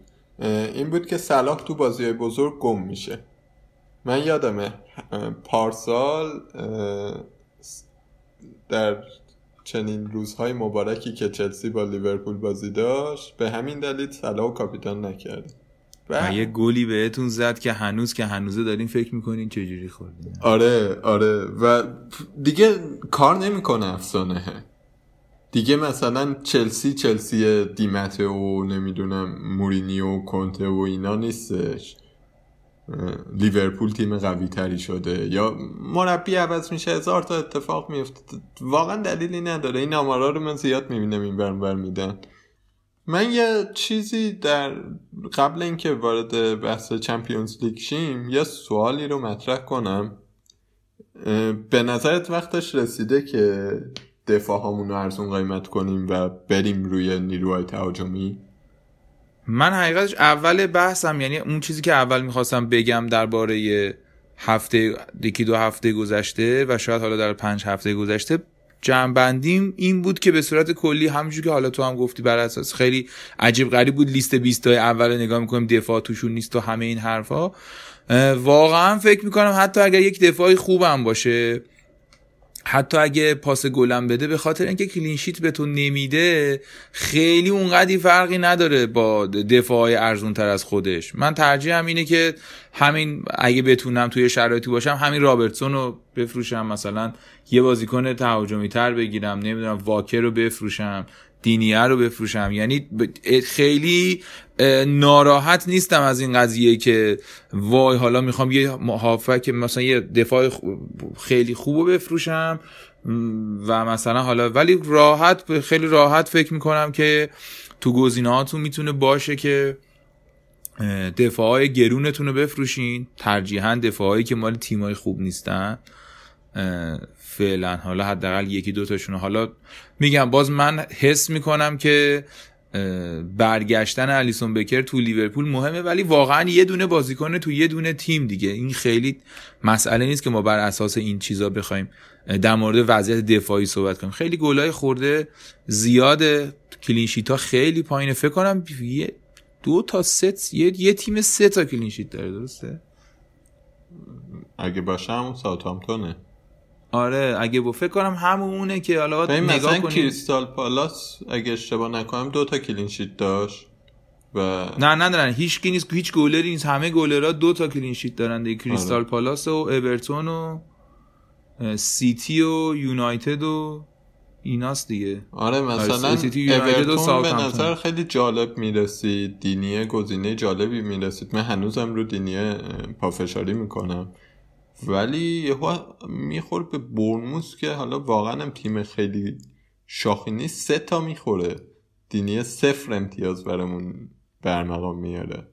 این بود که صلاح تو بازی بزرگ گم میشه. من یادمه پارسال در چنین روزهای مبارکی که چلسی با لیورپول بازی داشت به همین دلیل صلاح و کاپیتان نکرد. و یه گلی بهتون زد که هنوز که هنوزه دارین فکر می‌کنین چجوری خوردین. آره آره. و دیگه کار نمی‌کنه افسانه. دیگه مثلا چلسی چلسی دیمته و نمی‌دونم مورینیو و کنته و اینا نیستش. لیورپول تیم قوی تری شده یا مربی عوض میشه هزار تا اتفاق میفته واقعا دلیلی نداره. این آمارا رو من زیاد می‌بینم این بر میدن. من یه چیزی در قبل اینکه وارد بحث چمپیونز لیگ شیم یه سوالی رو مطرح کنم. به نظرت وقتش رسیده که دفاع رو ارزون قیمت کنیم و بریم روی نیروهای تهاجمی؟ من حقیقتش اول بحثم یعنی اون چیزی که اول می‌خواستم بگم درباره هفته یکی دو هفته گذشته و شاید حالا در پنج هفته گذشته جمعبندیم این بود که به صورت کلی همونجور که حالا تو هم گفتی بر اساس خیلی عجیب غریب بود لیست 20 تا اول نگاه می‌کنیم دفاع توشون نیست و همه این حرفا. واقعا فکر می‌کنم حتی اگر یک دفاعی خوبم باشه حتی اگه پاس گلم بده به خاطر اینکه کلینشیت به تو نمیده خیلی اونقدی فرقی نداره با دفاع ارزون تر از خودش. من ترجیحم اینه که همین اگه بتونم توی شرایطی باشم همین رابرتسون رو بفروشم. مثلا یه بازیکن تهاجمی تر بگیرم نمی‌دونم واکر رو بفروشم. دینیه رو بفروشم. یعنی خیلی ناراحت نیستم از این قضیه که وای حالا می‌خوام یه که مثلا یه دفاع خیلی خوب رو بفروشم. و مثلا حالا ولی راحت خیلی راحت فکر می‌کنم که تو گزینه می‌تونه باشه که دفاع گرونتون رو بفروشین. ترجیحاً دفاعهایی که مال تیمای خوب نیستن. فعلا. حالا حداقل یکی دو تاشون حالا میگم باز من حس می‌کنم که برگشتن آلیسون بکر تو لیورپول مهمه ولی واقعا یه دونه بازیکن تو یه دونه تیم دیگه. این خیلی مسئله نیست که ما بر اساس این چیزا بخوایم در مورد وضعیت دفاعی صحبت کنیم. خیلی گلای خورده زیاد clean sheet ها خیلی پایینه. فکر کنم یه دو تا سه یه, یه تیم سه تا clean sheet داره درسته؟ اگه باشه همون ساوثهامپتونه آره اگه با فکر کنم همونه که حالا نگاه کنیم. کریستال پالاس اگه اشتباه نکنم دو تا کلین شیت داشت و نه نه نه هیچ کی نیست هیچ گولری نیست. همه گولرها دو تا کلین شیت دارن دیگه. کریستال آره. پالاس و اورتون و سیتی و یونایتد و ایناست دیگه. آره, آره، مثلا اورتون به نظر خیلی جالب می‌رسید. دینیه گزینه جالبی می‌رسید. من هنوزم رو دینیه پافشاری می‌کنم. ولی یهو می‌خوره به برموس که حالا واقعا هم تیم خیلی شاخی نیست. سه تا می‌خوره. دینیه صفر امتیاز برامون برمقام میاره.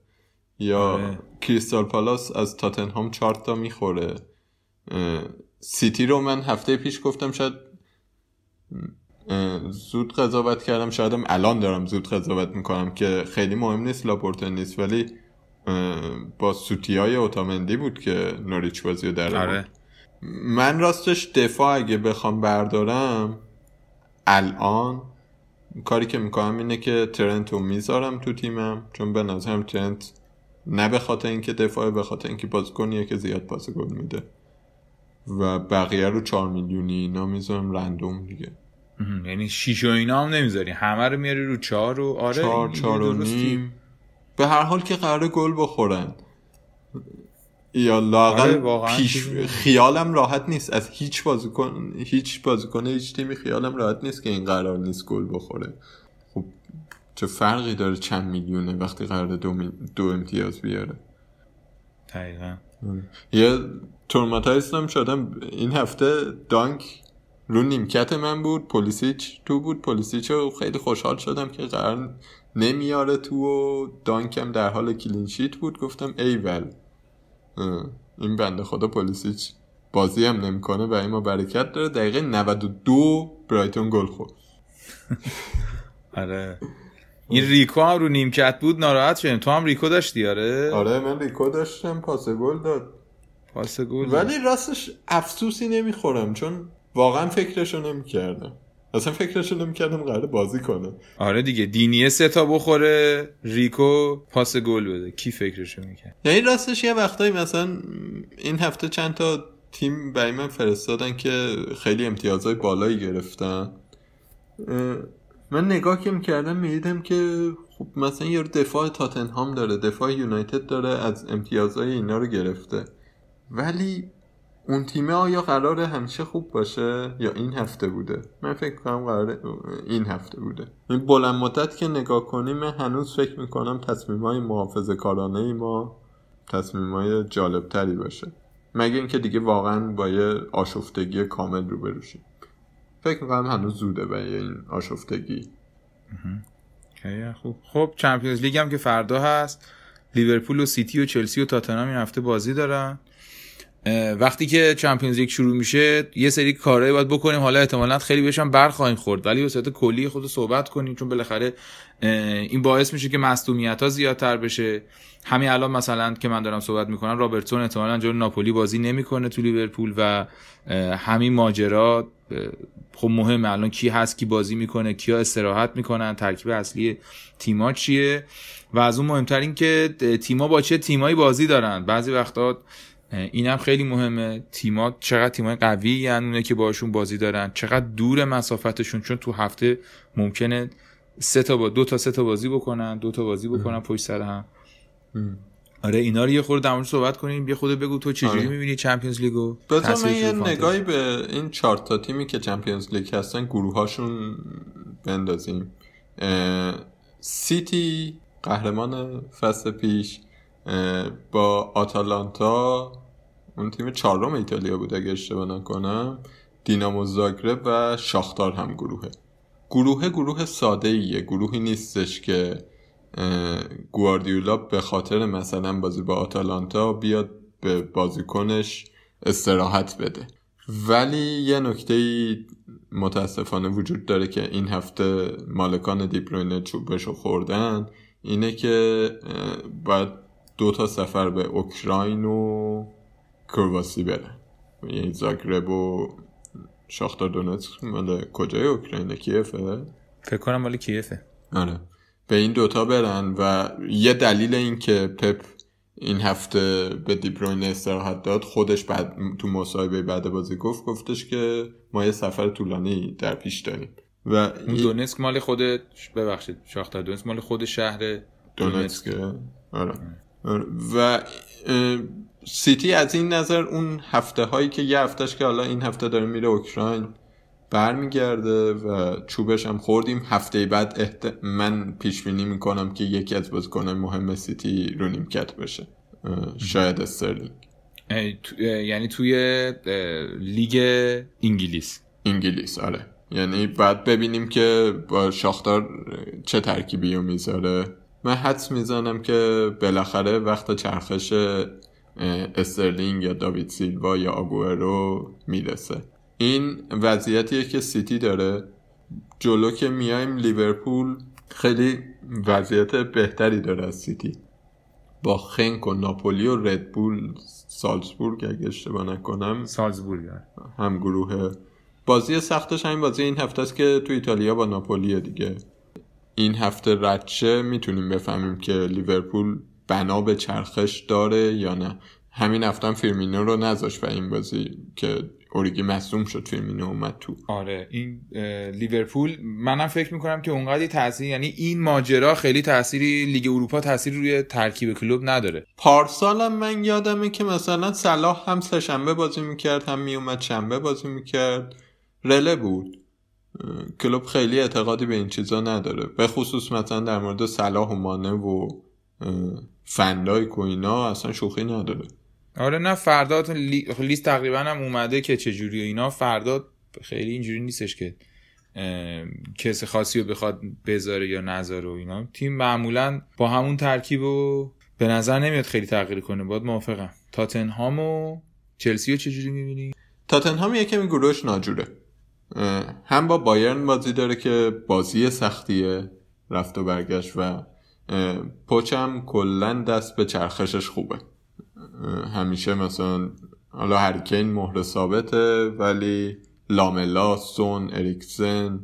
یا آره. کریستال پالاس از تاتنهام چهار تا می‌خوره. سیتی رو من هفته پیش گفتم شاید زود قضاوت کردم. شایدم الان دارم زود قضاوت می‌کنم که خیلی مهم نیست لاپورتن نیست ولی با سوتی های اوتامندی بود که نوریچ بازی در آره. من راستش دفاع اگه بخوام بردارم الان کاری که می‌کنم اینه که ترنت رو می‌ذارم تو تیمم چون به نظرم ترنت نه به خاطر اینکه دفاع به خاطر اینکه بازیکنیه که زیاد پاس گل میده. و بقیه رو چهار میلیونی اینا می‌ذارم رندوم دیگه. یعنی شیش و اینا هم نمی‌ذاری. همه رو میاری رو چهار و آره چهار چهار و نیم. به هر حال که قرار گل بخورن. یا لاقل آره، پیش خیالم راحت نیست. از هیچ بازیکن هیچ بازیکن هیچ تیمی خیالم راحت نیست که این قرار نیست گل بخوره. خب چه فرقی داره چند میلیونه وقتی قرار دو, دو امتیاز بیاره؟ دقیقا. آره. یه تورماتایستم شدم. این هفته دانک رو نیمکت من بود. پلیسیچ تو بود. پلیسیچ رو خیلی خوشحال شدم که قرار نمیاره تو و دانکم در حال clean sheet بود. گفتم ایول این بنده خدا پولیسیچ بازی هم نمی‌کنه و این ما برکت داره. دقیقه 92 برایتون گل خورد. آره. این ریکو هم رو نیمکت بود ناراحت شدیم. تو هم ریکو داشتی؟ آره. آره من ریکو داشتم. پاس گل داد. پاس گل. ولی راستش افسوسی نمی‌خورم چون واقعا فکرشو نمی‌کردم. اصلا فکرشو نمی‌کردم قرار بازی کنه. آره دیگه دینیه سه تا بخوره ریکو پاس گل بده. کی فکرشو می‌کرد؟ یعنی راستش یه وقتایی مثلا این هفته چند تا تیم برای من فرستادن که خیلی امتیازهای بالایی گرفتن. من نگاه که می‌کردم می‌دیدم که خب مثلا یه دفاع تاتنهام داره دفاع یونایتد داره از امتیازهای اینا رو گرفته. ولی اون تیمه آیا قراره همیشه خوب باشه یا این هفته بوده؟ من فکر کنم قراره این هفته بوده. این بلند مدت که نگاه کنیم هنوز فکر می‌کنم تصمیم های محافظ کارانه ما تصمیم های جالب تری باشه. مگه اینکه دیگه واقعا با یه آشفتگی کامل رو بروشیم فکر می‌کنم هنوز زوده به این آشفتگی. خوب. خب چمپیونز لیگ هم که فردا هست. لیورپول و سیتی و چلسی و تاتنهام هفته بازی دارن. وقتی که Champions League شروع میشه یه سری کارهایی باید بکنیم. حالا احتمالا خیلی بهشون برخواهیم خورد. ولی به صورت کلی خود صحبت کنیم چون بالاخره این باعث میشه که مصدومیت ها زیادتر بشه. همین الان مثلا که من دارم صحبت می‌کنم رابرتسون احتمالا جلوی ناپولی بازی نمی‌کنه تو لیورپول و همین ماجرا خب مهمه. الان کی هست کی بازی می‌کنه کیا استراحت می‌کنن ترکیب اصلی تیما چیه؟ و از اون مهمتر این که تیما با چه تیمایی بازی دارن؟ بعضی وقتا اینم خیلی مهمه. تیما چقدر تیمای قوی یعنی که باشون بازی دارن. چقدر دور مسافتشون چون تو هفته ممکنه سه تا با دو تا سه تا بازی بکنن دو تا بازی بکنن پشت سر هم. آره اینا رو یه خورده در صحبت کنیم. یه خود بگو تو چجوری آره. می‌بینی چمپیونز لیگو بذار من یه نگاهی به این چهار تا تیمی که چمپیونز لیگ هستن گروهاشون بندازیم. سیتی قهرمان فصل پیش با آتالانتا اون تیم چهارم ایتالیا بود اگه اشتباه نکنم. دینامو زاگرب و شاختار هم گروهه. گروه گروه ساده ایه گروهی نیستش که گواردیولا به خاطر مثلا بازی با آتالانتا بیاد به بازیکنش استراحت بده. ولی یه نکته متاسفانه وجود داره که این هفته مالکان دیبروینه چوبشو خوردن اینه که باید دو تا سفر به اوکراین و کرواسی برن. یعنی زاگرب و شاختار دونتسک مال کجای اوکراین کیفه؟ فکر کنم مال کیفه. آره. به این دوتا برن و یه دلیل این که پپ این هفته به دیبروین استراحت داد خودش بعد تو مصاحبه بعد بازی گفت گفتش که ما یه سفر طولانی در پیش داریم. و اون دونسک مال خود ببخشید شاختار دونسک مال خود شهر دونسک آره. و سیتی از این نظر اون هفته هایی که یه هفتهش که حالا این هفته داره میره اوکراین برمیگرده و چوبش هم خوردیم. هفته بعد احت... من پیش بینی می‌کنم که یکی از بازیکنان مهم سیتی رو نیمکت بشه شاید استرلینگ. یعنی توی لیگ انگلیس. انگلیس آره. یعنی بعد ببینیم که با شاختار چه ترکیبی رو می‌ذاره. من حدس می‌زنم که بالاخره وقت چرخش استرلینگ یا داوید سیلوا یا آگوئرو می‌رسه. این وضعیتیه که سیتی داره. جلو که میایم لیورپول خیلی وضعیت بهتری داره از سیتی. با گنک و ناپولی و ردبول سالزبورگ اگه اشتباه نکنم. سالزبورگ هم گروه. بازی سختش همین بازی این هفته است که تو ایتالیا با ناپولی دیگه. این هفته ردشه می‌تونیم بفهمیم که لیورپول بنا به چرخش داره یا نه. همین هفته هم فیرمینو رو نذاش به این بازی که اوریگی مصدوم شد فیرمینو اومد تو. آره این لیورپول منم فکر می‌کنم که اونقدی تاثیر یعنی این ماجرا خیلی تأثیری لیگ اروپا تاثیر روی ترکیب کلوب نداره. پارسالم من یادمه که مثلا صلاح هم سه شنبه بازی می‌کرد هم میومد شنبه بازی می‌کرد. رله بود. کلوب خیلی اعتقادی به این چیزا نداره. به خصوص مثلا در مورد صلاح و مانه و فندایک و اینا اصلا شوخی نداره. آره نه فردا لیست تقریبا هم اومده که چجوری اینا فردا خیلی اینجوری نیستش که کس خاصی رو بخواد بذاره یا نذاره و اینا. تیم معمولا با همون ترکیب و به نظر نمیاد خیلی تغییر کنه. باید موافقم. تاتنهام و چلسی رو چجوری می‌بینی؟ تاتنهام یکمی گروهش ناجوره. هم با بایرن بازی داره که بازی سختیه رفت و برگشت و پوچم کلا دست به چرخشش خوبه. همیشه مثلا حالا هریکین مهر ثابته ولی لاملا سون اریکسن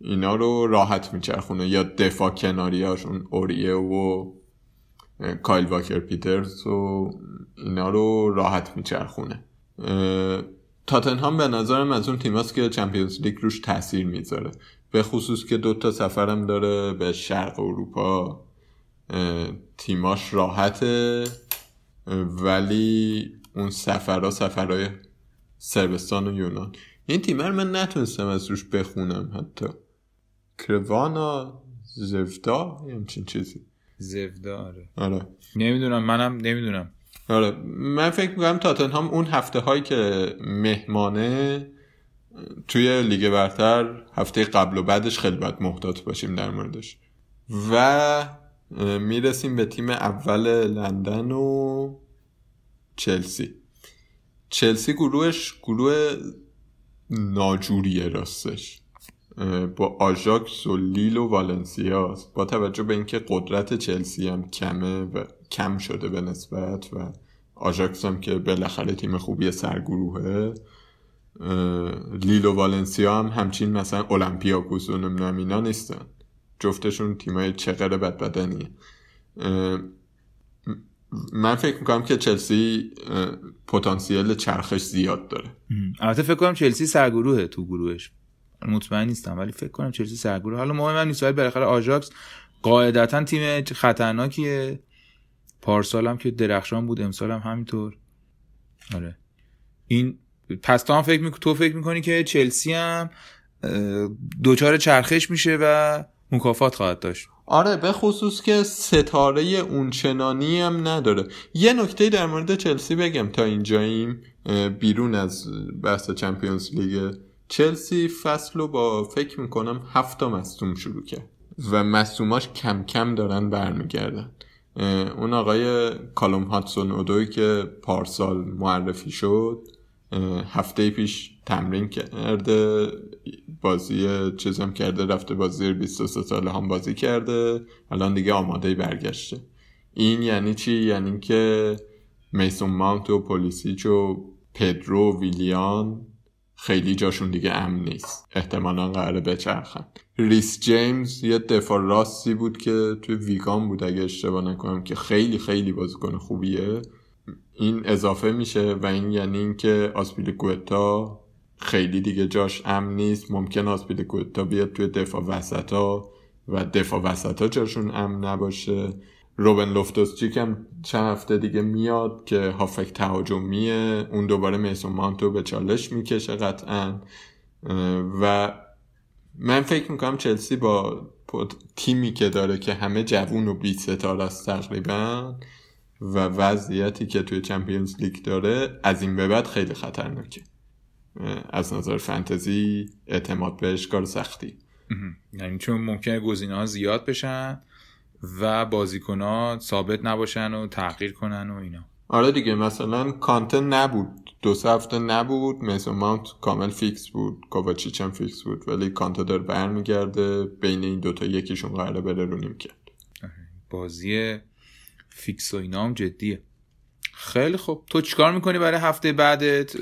اینا رو راحت میچرخونه. یا دفاع کناری هاشون اوریه و کایل واکر پیترز و اینا رو راحت میچرخونه. تاتنهام به نظرم از اون تیماست که چمپیونز لیگ روش تاثیر می‌ذاره. به خصوص که دوتا سفرم داره به شرق اروپا. تیماش راحته ولی اون سفرها سفرهای سربستان و یونان. این تیمه رو من نتونستم از روش بخونم حتی. کروانا زفدا همچین چیزی. زفدا آره. آره. نمی‌دونم منم نمی‌دونم. آره. من فکر می‌کنم تاتنهام اون هفته هایی که مهمانه توی لیگ برتر هفته قبل و بعدش خیلی باید محتاط باشیم در موردش. و می‌رسیم به تیم اول لندن و چلسی. چلسی گروهش گروه ناجوریه راستش. با آژاکس و لیل و والنسیا با توجه به اینکه قدرت چلسی هم کمه و کم شده به نسبت و آژاکس هم که بالاخره تیم خوبی سرگروهه. لیل و والنسیا هم همچین مثلا اولمپیاکوس و نمی‌دونم اینا نیستن. جفتشون تیمای چقدر بد بدنیه من فکر می‌کنم که چلسی پتانسیل چرخش زیاد داره. البته فکر کنم چلسی سرگروهه تو گروهش. مطمئن نیستم ولی فکر کنم چلسی سرگروه حالا مهم من نیست ولی بالاخره آژاکس قاعدتا تیم خطرناکیه. پارسال هم که درخشان بود امسال هم همینطور. آره. این پس تو هم فکر می‌کنی تو فکر می‌کنی که چلسی هم دوچار چرخش میشه و مکافات خواهد داشت. آره به خصوص که ستاره اونچنانی هم نداره. یه نکته در مورد چلسی بگم تا اینجاییم بیرون از بحث چمپیونز لیگ. چلسی فصل رو با فکر می‌کنم هفتا مصوم شروع کرد و مصوماش کم کم دارن برمیگردن. اون آقای کالوم هاتسون اودوی که پارسال معرفی شد هفته پیش تمرین کرده بازی چیزم کرده رفته بازی 23 ساله هم بازی کرده الان دیگه آماده برگشته این یعنی چی؟ یعنی که میسون ماونت و پولیسیچ و پدرو ویلیان خیلی جاشون دیگه امن نیست. احتمالا قراره بچرخن. ریس جیمز یه دفاع راستی بود که توی ویگان بود اگه اشتباه نکنم که خیلی خیلی بازیکن خوبیه. این اضافه میشه و این یعنی اینکه آسپیلیکوتا خیلی دیگه جاش امن نیست. ممکن آسپیلیکوتا بیاد توی دفاع وسطا و دفاع وسطا جاشون امن نباشه. روبن لوفتوس چیکم چند هفته دیگه میاد که هافک تهاجمیه. اون دوباره میسون مانتو به چالش می‌کشه قطعا. و من فکر می‌کنم چلسی با تیمی که داره که همه جوون و بیت ستاره است تقریبا و وضعیتی که توی Champions League داره از این به بعد خیلی خطرناکه. از نظر فنتزی اعتماد بهش کار سختیه. یعنی چون ممکنه گزینه ها زیاد بشن و بازیکن ثابت نباشن و تغییر کنن و اینا. آره دیگه مثلا کانته نبود. دو سه هفته نبود میسون ماونت کامل فیکس بود کوواچیچ هم فیکس بود ولی کانته داره برمیگرده بین این دوتا یکیشون قراره بره رو نیمکت بازی فیکس و اینا هم جدیه. خیلی خوب. تو چیکار می‌کنی برای هفته بعدت؟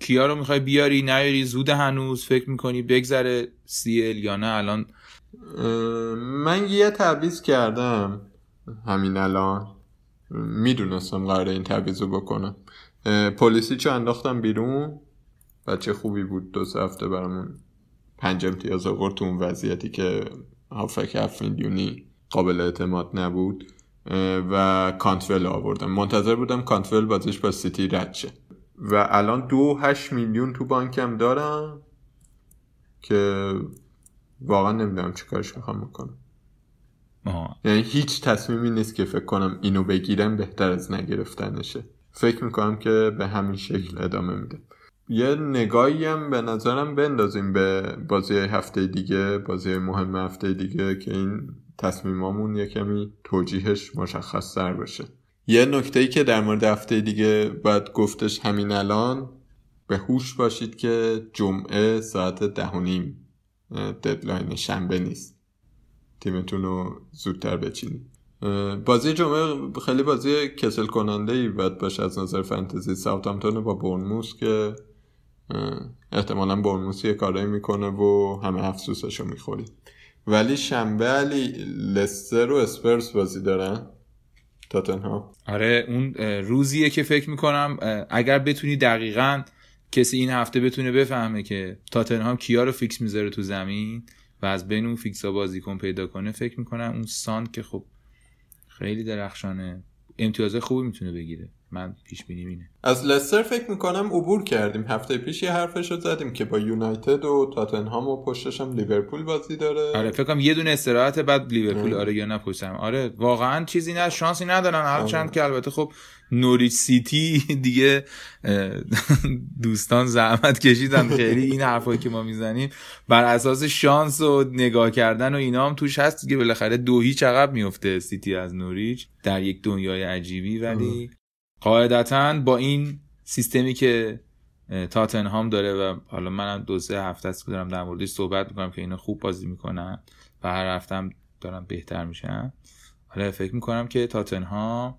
کیا رو می‌خوای بیاری؟ نیاری؟ زود هنوز؟ فکر می‌کنی بگذره سیل یا نه؟ الان من یه تعویز کردم. همین الان. می‌دونستم قراره این تعویز رو بکنم. پلیسی چه انداختم بیرون؟ بچه خوبی بود دو سه هفته برامون پنج امتیاز آورد تو اون وضعیتی که هافک هفت میلیونی قابل اعتماد نبود. و کانتول آوردم. منتظر بودم کانتول بازش با سیتی رد شه. و الان دو هشت میلیون تو بانکم دارم که واقعا نمی‌دونم چی کارش می‌خوام بکنم. یعنی هیچ تصمیمی نیست که فکر کنم اینو بگیرم بهتر از نگرفتنشه. فکر می‌کنم که به همین شکل ادامه میده. یه نگاهی هم به نظرم بندازیم به بازی هفته دیگه بازی مهم هفته دیگه که این تصمیمامون یه کمی توجیهش مشخص تر بشه یه نکته ای که در مورد هفته دیگه باید گفتش همین الان به هوش باشید که جمعه ساعت ده و نیم. ددلاین شنبه نیست. تیمتون رو زودتر بچینید. بازی جمعه خیلی بازی کسل کننده ای باید باشه از نظر فنتزی ساوتامتون با برنموس که احتمالا برنموس یه کارایی می‌کنه و همه افسوسش رو می‌خوری. ولی شنبه علی لستر و Spurs بازی دارن. تاتنهام. آره اون روزیه که فکر می‌کنم اگر بتونی دقیقا کسی این هفته بتونه بفهمه که تاتنهام کیا رو فیکس می‌ذاره تو زمین و از بین اون فیکس ها بازیکن پیدا کنه فکر می‌کنم اون سان که خب خیلی درخشانه امتیاز خوبی می‌تونه بگیره. من پیش بینی اینه. از لستر فکر می‌کنم عبور کردیم. هفته پیش یه حرفش رو زدیم که با یونایتد و تاتنهام و پشتش هم لیورپول بازی داره. آره فکر کنم یه دونه استراحت بعد لیورپول آره. یا نه پشتم. آره واقعا چیزی نه شانسی ندارن. هر آره. چند که البته خب نوریچ سیتی دیگه دوستان زحمت کشیدن. خیلی این حرفایی که ما می‌زنیم بر اساس شانس و نگاه کردن و اینا هم توش هست دیگه. بالاخره دو هیچ عقب میفته سیتی از نوریچ در یک دنیای عجیبی. ولی قاعدتا با این سیستمی که تاتنهام داره و حالا منم دو سه هفته است دارم در موردش صحبت می‌کنم که اینا خوب بازی می‌کنن و هر هفتم دارم بهتر میشن حالا فکر می‌کنم که تاتنهام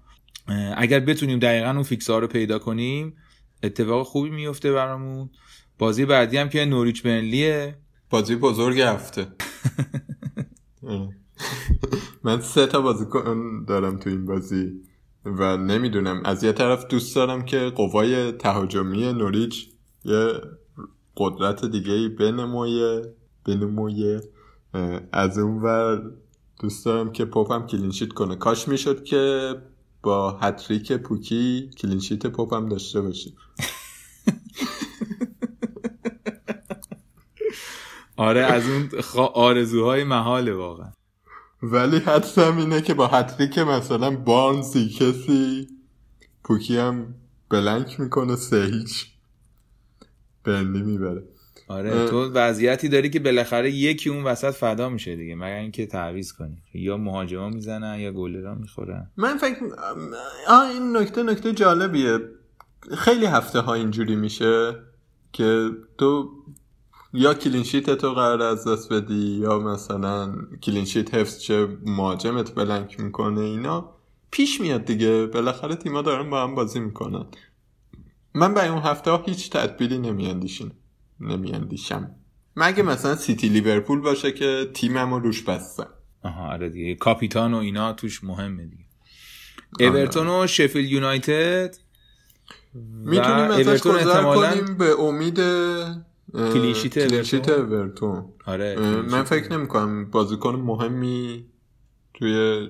اگر بتونیم دقیقا اون فیکس ها رو پیدا کنیم اتفاق خوبی میفته برامون. بازی بعدی هم که نوریچ بنلیه بازی بزرگ هفته. من سه تا بازی دارم تو این بازی. و نمی‌دونم. از یه طرف دوست دارم که قوای تهاجمی نوریچ یه قدرت دیگه ای بنمایه بنمایه از اون ور دوست دارم که پاپم clean sheet کنه. کاش می‌شد که با هتریک پوکی clean sheet پاپم داشته باشیم. آره از اون آرزوهای محاله واقعا. ولی حدسم اینه که با هتریک مثلا بارنزی کسی پوکی هم blank می‌کنه سه هیچ برنلی می‌بره. آره تو وضعیتی داری که بالاخره یکی اون وسط فدا میشه دیگه مگر اینکه تعویض کنی. یا مهاجما می‌زنن یا گلرا می‌خورن. من فکر آه این نکته نکته جالبیه. خیلی هفته ها اینجوری میشه که تو یا clean sheet تو قراره از دست بدی یا مثلا clean sheet حفظ شه مهاجمت blank می‌کنه اینا پیش میاد دیگه. بالاخره تیما دارن با هم بازی می‌کنن. من به اون هفته ها هیچ تدبیری نمیاندیشم. نمیاندیشم. مگه مثلا سیتی لیورپول باشه که تیمم رو روش بستم؟ آها آره دیگه. کاپیتان و اینا توش مهمه دیگه. اورتون و شفیل یونایتد می‌تونیم ازش گذار کنیم به امید clean sheet اورتون. آره من فکر نمی کنم بازیکن مهمی توی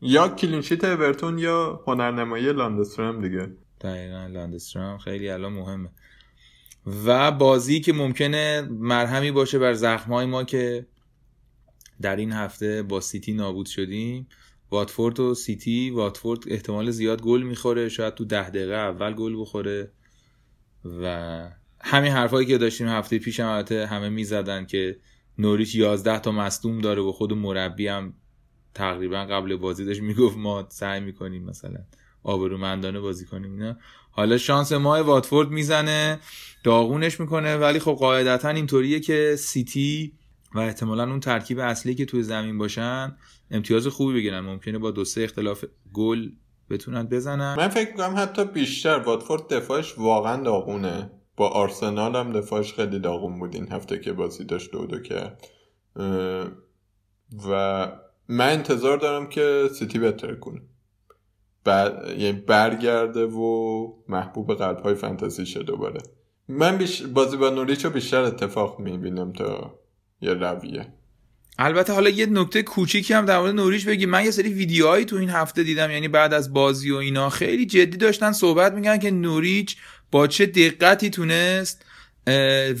یا clean sheet اورتون یا هنرنمایی لاندسترام دیگه. دقیقا لاندسترام خیلی الان مهمه. و بازی که ممکنه مرهمی باشه بر زخمای ما که در این هفته با سیتی نابود شدیم. واتفورد و سیتی واتفورد احتمال زیاد گل می‌خوره شاید تو ده دقیقه اول گل بخوره و همین حرفایی که داشتیم هفته پیش هم البته همه می‌زدن که نوریچ 11 تا مصدوم داره و خود مربی هم تقریبا قبل بازی داشت می‌گفت ما سعی می‌کنیم مثلا آبرومندانه بازی کنیم اینا. حالا شانس ما واتفورد می‌زنه داغونش می‌کنه ولی خب قاعدتا اینطوریه که سیتی و احتمالا اون ترکیب اصلی که توی زمین باشن امتیاز خوبی بگیرن. ممکنه با دو سه اختلاف گل بتونن بزنن. من فکر کنم حتی بیشتر واتفورد دفاعش واقعا داغونه. با آرسنال هم دفاعش خیلی داغون بود این هفته که بازی داشت دو دو کرد. و من انتظار دارم که سیتی بهتر کنه. بر... یعنی برگرده و محبوب قلب های فانتزی شه دوباره. من بیش... بازی با نوریچ رو بیشتر اتفاق می‌بینم تا یه رویه. البته حالا یه نکته کوچیکی هم در مورد نوریچ بگی من یه سری ویدیوهایی تو این هفته دیدم یعنی بعد از بازی و اینا خیلی جدی داشتن صحبت میگن که نوریچ با چه دقتی تونست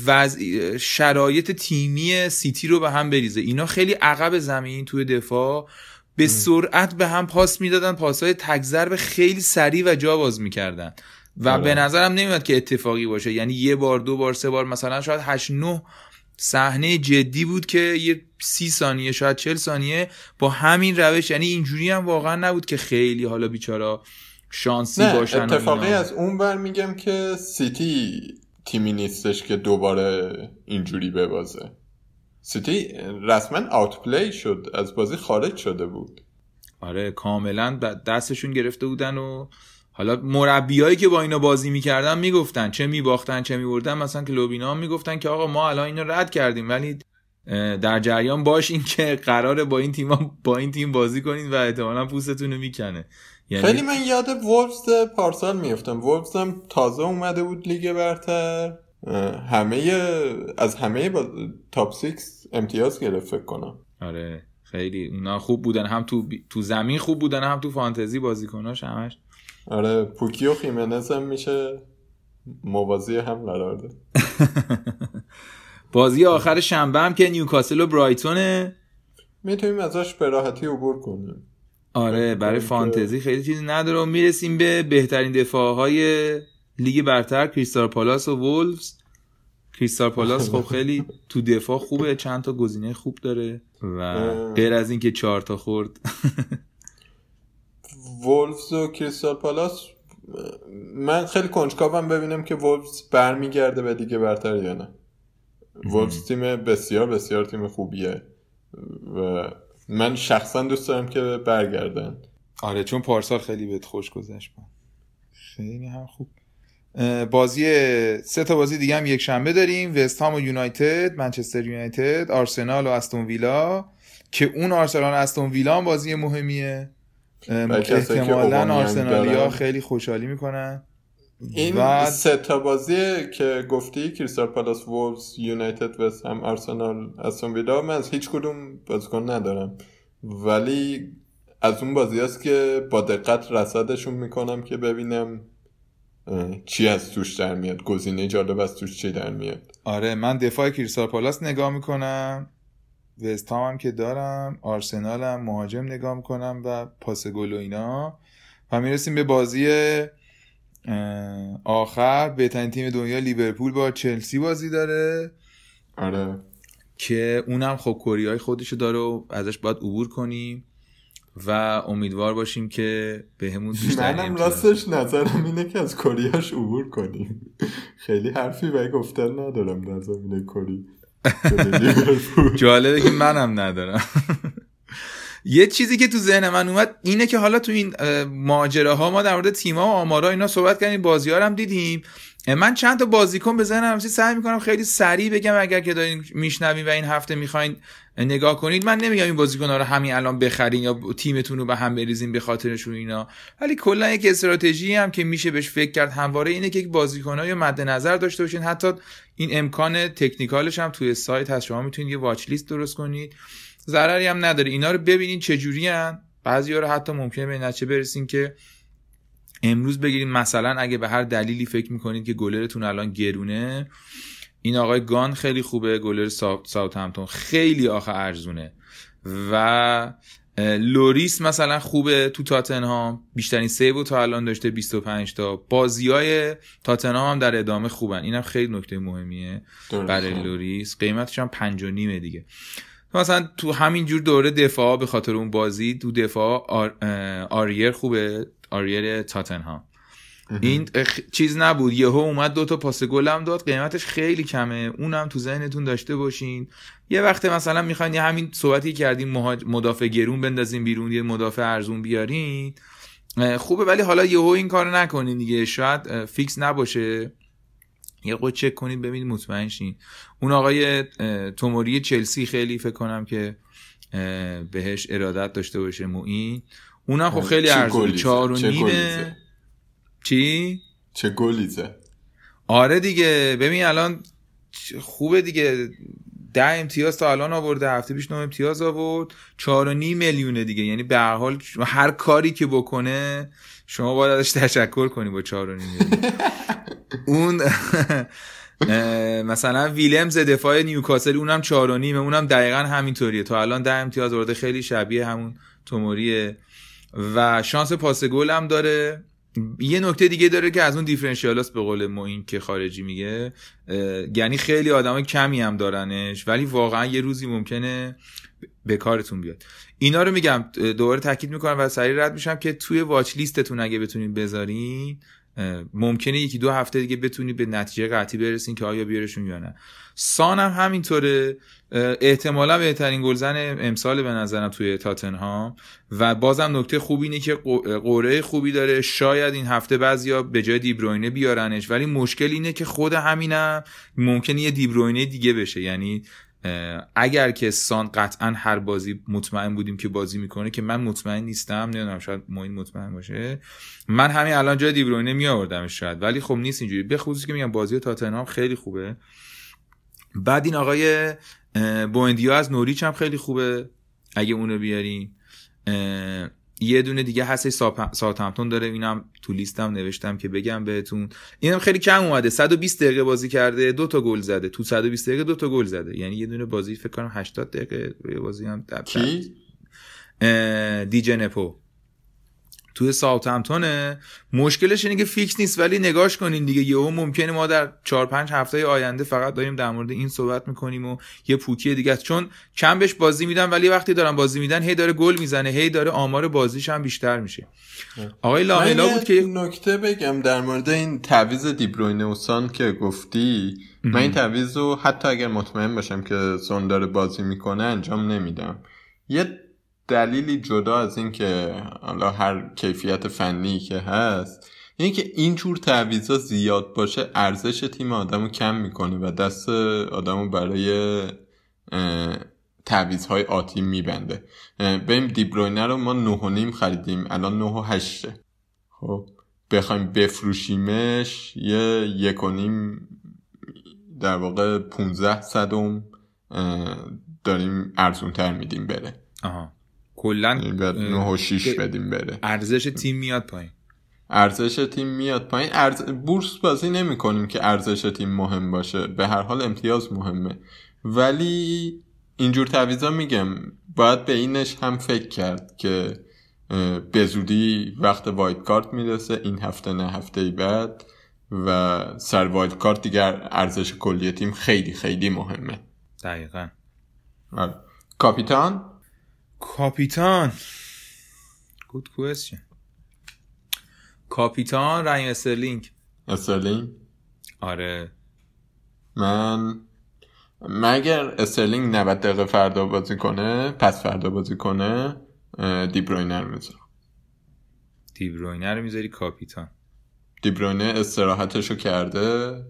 وضع شرایط تیمی سیتی رو به هم بریزه. اینا خیلی عقب زمین توی دفاع. به سرعت به هم پاس می‌دادن. پاسهای تک به خیلی سریع و جا باز می‌کردن. و آره. به نظرم نمیاد که اتفاقی باشه. یعنی یه بار دو بار سه بار مثلا شاید 8 9 صحنه جدی بود که یه سی ثانیه شاید چل ثانیه با همین روش. یعنی اینجوری هم واقعا نبود که خیلی حالا بیچارا شانسی نه باشن اتفاقی از اون بر میگم که سیتی تیمی نیستش که دوباره اینجوری ببازه. سیتی رسما آوت شد از بازی خارج شده بود. آره کاملا دستشون گرفته بودن و حالا مربیایی که با اینا بازی می‌کردن می‌گفتن چه میباختن چه میبردن. مثلا که لوبینا می‌گفتن که آقا ما الان اینو رد کردیم ولی در جریان باشین که قراره با این تیم با این تیم بازی کنین و احتمالا پوستتون رو می‌کنه. یعنی... خیلی من یاد وولفز پارسال میفتم وولفز هم تازه اومده بود لیگ برتر. همه از همه با... top six امتیاز گرفت فکر کنم. آره خیلی. اونا خوب بودن. هم تو تو زمین خوب بودن هم تو فانتزی بازیکناش همش. آره پوکی و خیمنز هم میشه موازی هم قرار ده بازی آخر شنبه هم که نیوکاسل و برایتونه. می‌تونیم ازش به راحتی عبور کنیم. آره برای فانتزی خیلی چیزی نداره و می‌رسیم به بهترین دفاع های لیگ برتر کریستال پالاس و وولفز. کریستال پالاس خب خیلی تو دفاع خوبه چند تا گزینه خوب داره و غیر از اینکه چهار تا خورد. وولفز و کریستال پالاس من خیلی کنجکاوم ببینم که وولفز برمیگرده به دیگه برتر یا نه. وولفز تیم بسیار بسیار تیم خوبیه و من شخصا دوست دارم که برگردن. آره چون پارسال خیلی بهت خوش گذشت خیلی هم خوب. بازی سه تا بازی دیگه هم یک شنبه داریم. وست هام و یونایتد منچستر یونایتد آرسنال و استون ویلا. که اون آرسنال و استون ویلا هم بازی مهمیه. احتمالا آرسنالیا خیلی خوشحالی می‌کنن. این و... سه تا بازی که گفتی کریستال پالاس وولز یونایتد وست هم آرسنال استون ویلا من از هیچ کدوم بازیکن ندارم. ولی از اون بازی هست که با دقت رصدشون می‌کنم که ببینم چی از توش در میاد. گزینه جالب از توش چی در میاد. آره من دفاع کریستال پالاس نگاه می‌کنم. وستام هم که دارم. آرسنال هم مهاجم نگاه می‌کنم و پاس گل و اینا. و می‌رسیم به بازی آخر بهترین تیم دنیا لیورپول با چلسی بازی داره. آره. که اونم خب کوری های خودشو داره و ازش باید عبور کنیم و امیدوار باشیم که به همون منم راستش نظرم اینه که از کریاش عبور کنیم. خیلی حرفی به گفتن ندارم در زمینه کری. جالبه که منم ندارم. یه چیزی که تو ذهن من اومد اینه که حالا تو این ماجراها ما در مورد تیما و آمارا اینا صحبت کردیم بازی ها هم دیدیم. من چند تا بازیکن به ذهنم سعی می‌کنم خیلی سریع بگم اگر که دارین میشنوین و این هفته می‌خواین نگاه کنید. من نمیگم این بازیکن ها رو همین الان بخرین یا تیمتون رو به هم بریزین به خاطرشون اینا. ولی کلا یک استراتژی هم که میشه بهش فکر کرد همواره اینه که بازیکن های مد نظر داشته باشین. حتی این امکان technical ش هم توی سایت هست. شما می‌تونید یه watch list درست کنید. ضرری هم نداره. اینا رو ببینید چه جوری ان بعضی‌ها رو حتی ممکنه به نتیجه برسین که امروز بگیریم مثلا اگه به هر دلیلی فکر می‌کنید که گلرتون الان گرونه این آقای گان خیلی خوبه گلر ساوتهمتون خیلی آخه ارزونه. و لوریس مثلا خوبه تو تاتنهام. بیشترین save تا الان داشته 25 تا. بازی های تاتنهام هم در ادامه خوبن. اینم خیلی نکته مهمیه. برای لوریس. قیمتش هم 5 نیمه دیگه. مثلا تو همین جور دوره دفاع به خاطر اون بازی تو دفاع آریر خوبه آریر تاتنهام. این چیز نبود. یهو اومد دو تا پاس گلم داد. قیمتش خیلی کمه. اونم تو ذهنتون داشته باشین. یه وقت مثلا می‌خواین یه همین صحبتی کردیم مدافع گرون بندازین بیرون یه مدافع ارزون بیارین. خوبه ولی حالا یهو این کارو نکنین دیگه. شاید فیکس نباشه. یه قد چک کنید ببینید مطمئن شین. اون آقای توموری چلسی خیلی فکر کنم که بهش ارادت داشته باشه موین اونم خب خیلی ارزون چهار و نیمه. چی؟ چه گلیزه؟ آره دیگه. ببین الان خوبه دیگه. ده امتیاز تا الان آورده هفته پیش نه امتیاز آورد. چهار و نیم میلیونه دیگه. یعنی به هر حال هر کاری که بکنه شما باید ازش تشکر کنی با چهار و نیم اون مثلا ویلمز دفاع نیوکاسل اونم چهار و نیمه اونم دقیقا همینطوریه. تا الان ده امتیاز آورده خیلی شبیه همون توموریه. و شانس پاس گل هم داره. یه نکته دیگه داره که از اون دیفرنشیالاست به قول این که خارجی میگه یعنی خیلی آدم کمی هم دارنش ولی واقعا یه روزی ممکنه به کارتون بیاد. اینا رو میگم دوباره تاکید می‌کنم و سریع رد میشم که توی واچ لیستتون اگه بتونید بذارین ممکنه یکی دو هفته دیگه بتونید به نتیجه قطعی برسین که آیا بیارشون یا نه. سان هم همینطوره. احتمالا بهترین گلزن امسال به نظرم توی تاتنهام. و بازم نکته خوبی اینه که قوره خوبی داره. شاید این هفته بعضیا به جای دیبروینه بیارنش. ولی مشکل اینه که خود همینم ممکنه یه دیبروینه دیگه بشه. یعنی اگر که سان قطعا هر بازی مطمئن بودیم که بازی می‌کنه که من مطمئن نیستم نمی‌دونم شاید موین مطمئن باشه. من همین الان جای دیبروینه می آوردمش شاید ولی خب نیست اینجوری. به خصوص که میگم بازی تاتنهام خیلی خوبه. بعد این آقای بوندیا از نوریچ هم خیلی خوبه اگه اونو بیاریم یه دونه دیگه هست ساوثهمپتون داره. اینم تو لیستم نوشتم که بگم بهتون. اینم خیلی کم اومده. 120 دقیقه بازی کرده دو تا گل زده. تو 120 دقیقه دو تا گل زده. یعنی یه دونه بازی فکر کنم 80 دقیقه بازی هم کی؟ دیجنپو توی همتونه مشکلش اینه که فیکس نیست ولی نگاش کنین دیگه. یهو ممکنه ما در 4 5 هفته آینده فقط داریم در مورد این صحبت می‌کنیم و یه پوکی دیگه است. چون کم بهش بازی میدن ولی وقتی دارن بازی میدن هی داره گل می‌زنه هی داره آمار بازیش هم بیشتر میشه. آقای لاملا بود که نکته بگم در مورد این تعویض دیبروینه و سان که گفتی. من این تعویض رو حتی اگر مطمئن باشم که سون داره بازی می‌کنه انجام نمیدم. یه دلیلی جدا از این که حالا هر کیفیت فنی که هست اینه که اینجور تعویضا زیاد باشه ارزش تیم آدمو کم می‌کنه و دست آدمو برای تعویض آتی میبنده. بریم دیبروینه رو ما نه و نیم خریدیم الان نه و هشته خب بخوایم بفروشیمش یه یک و نیم در واقع پونزه صدم داریم ارزون تر میدیم بره. آها. کلا 9 و 6 بدیم بره. ارزش تیم میاد پایین. ارزش تیم میاد پایین. ارز... بورس بازی نمی کنیم که ارزش تیم مهم باشه. به هر حال امتیاز مهمه. ولی اینجور تعویضا میگم. باید به اینش هم فکر کرد که به زودی وقت wild card می‌رسه. این هفته نه هفته بعد. و سر wild card دیگر ارزش کلی تیم خیلی خیلی مهمه. دقیقا. آره. کاپیتان؟ کاپیتان. good question کاپیتان رحیم استرلینگ. استرلینگ؟ آره. من مگر استرلینگ 90 دقیقه فردا بازی کنه پس فردا بازی کنه دیبروینه می‌ذارم. دیبروینه می‌ذاری کاپیتان. دیبروینه استراحتشو کرده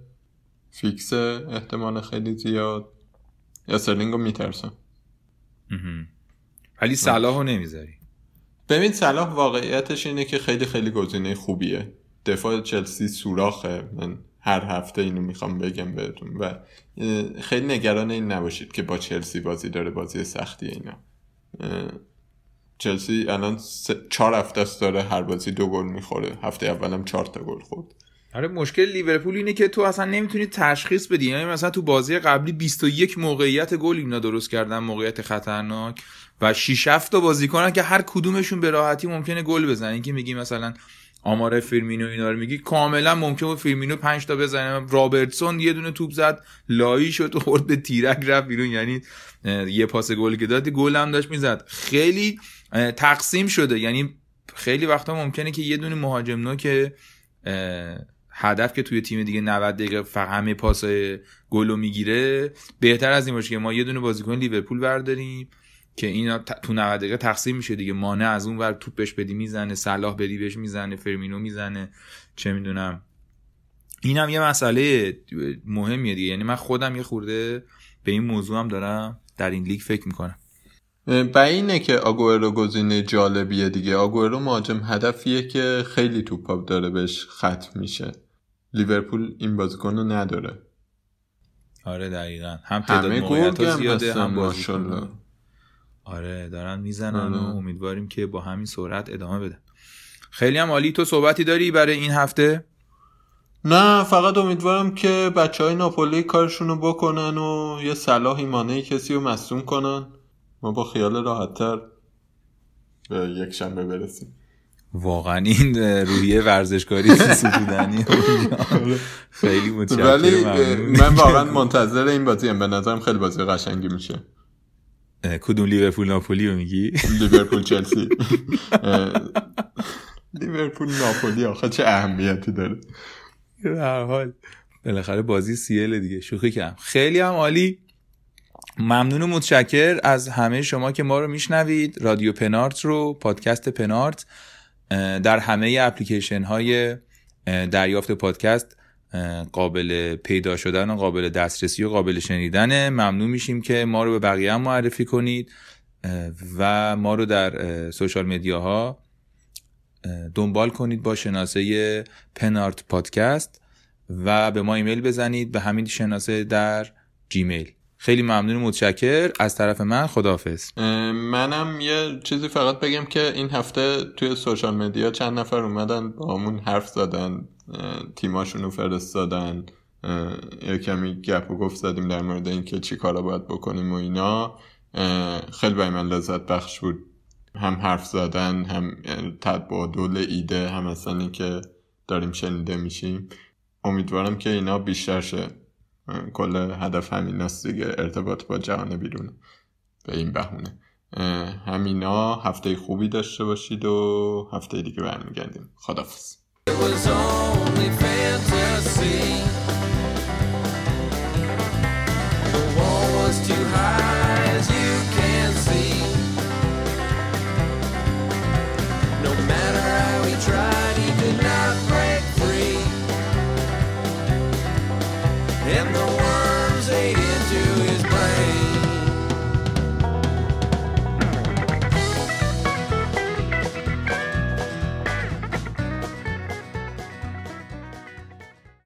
فیکس احتمال خیلی زیاد. استرلینگ رو میترسم. ولی صلاح رو نمی‌ذاری. ببین صلاح واقعیتش اینه که خیلی خیلی گزینه خوبیه. دفاع چلسی سوراخه. من هر هفته اینو می‌خوام بگم بهتون و خیلی نگران این نباشید که با چلسی بازی داره بازی سختی اینا. چلسی الان چهار هفته است داره هر بازی دو گل می‌خوره. هفته اولم چهار تا گل خورد. آره مشکل لیورپول اینه که تو اصلا نمی‌تونی تشخیص بدی. یعنی مثلا تو بازی قبلی 21 موقعیت گل اینا درست کردن موقعیت خطرناک. و 6 7 تا بازیکنن که هر کدومشون به راحتی ممکنه گل بزنن. که میگی مثلا آمار فیرمینو اینا رو میگی کاملا ممکنه بود فیرمینو 5 تا بزنه. رابرتسون یه دونه توپ زد لایی شد و خورد به تیرک رفت بیرون. یعنی یه پاس گل که داد گل هم داشت می‌زد. خیلی تقسیم شده. یعنی خیلی وقتا ممکنه که یه دونه مهاجم نو که هدف که توی تیم دیگه 90 دقیقه فقط همه پاس گلو می‌گیره بهتر از این باشه که ما یه دونه بازیکن لیورپول برداریم که اینا تو 90 دقیقه تقسیم میشه دیگه. مانع از اون ور توپ بهش بدی می‌زنه صلاح بدی بهش می‌زنه فرمینو می‌زنه چه می‌دونم. اینم یه مسئله مهمیه دیگه. یعنی من خودم یه خورده به این موضوع هم دارم در این لیگ فکر می‌کنم. به اینه که آگوئرو گزینه جالبیه دیگه. آگوئرو مهاجم هدفیه که خیلی توپ داره بهش ختم میشه. لیورپول این بازیکن رو نداره. آره دقیقا. هم تعداد موقعیت زیاده هم بازیکن. آره دارن می‌زنن و آره. امیدواریم که با همین سرعت ادامه بده خیلی هم عالی. تو صحبتی داری برای این هفته؟ نه فقط امیدوارم که بچه های ناپولی کارشون رو بکنن و یه صلاح ایمانه کسی رو مصوم کنن. ما با خیال راحتتر به یک شنبه برسیم. واقعا این روحیه ورزشکاری سودانی خیلی متشکرم ولی من واقعا منتظر این بازی به نظرم خیلی بازی قشنگی میشه. کدوم لیورپول ناپولی رو میگی؟ لیورپول چلسی. لیورپول ناپولی آخه چه اهمیتی داره. هر حال. بالاخره بازی سیل دیگه شوخی کردم. خیلی هم عالی. ممنون و متشکر از همه شما که ما رو میشنوید. رادیو پنارت رو پادکست پنارت. در همه اپلیکیشن های دریافت پادکست قابل پیدا شدن و قابل دسترسی و قابل شنیدنه ممنون میشیم که ما رو به بقیه هم معرفی کنید و ما رو در سوشال میدیاها دنبال کنید با شناسه پنارت پادکست و به ما ایمیل بزنید به همین شناسه در جیمیل. خیلی ممنون متشکر. از طرف من خداحافظ. منم یه چیزی فقط بگم که این هفته توی سوشال مدیا چند نفر اومدن با همون حرف زدن تیماشون رو فرستادن یه کمی گپ و گفت زدیم در مورد اینکه چی کارا باید بکنیم و اینا. خیلی برای من لذت بخش بود. هم حرف زدن هم تبادل ایده هم اصلا اینکه داریم شنیده میشیم. امیدوارم که اینا بیشتر شه. کل هدف همین است دیگه ارتباط با جهان بیرون. به این بهونه. همینا هفته خوبی داشته باشید و هفته دیگه برمیگردیم. خدافز too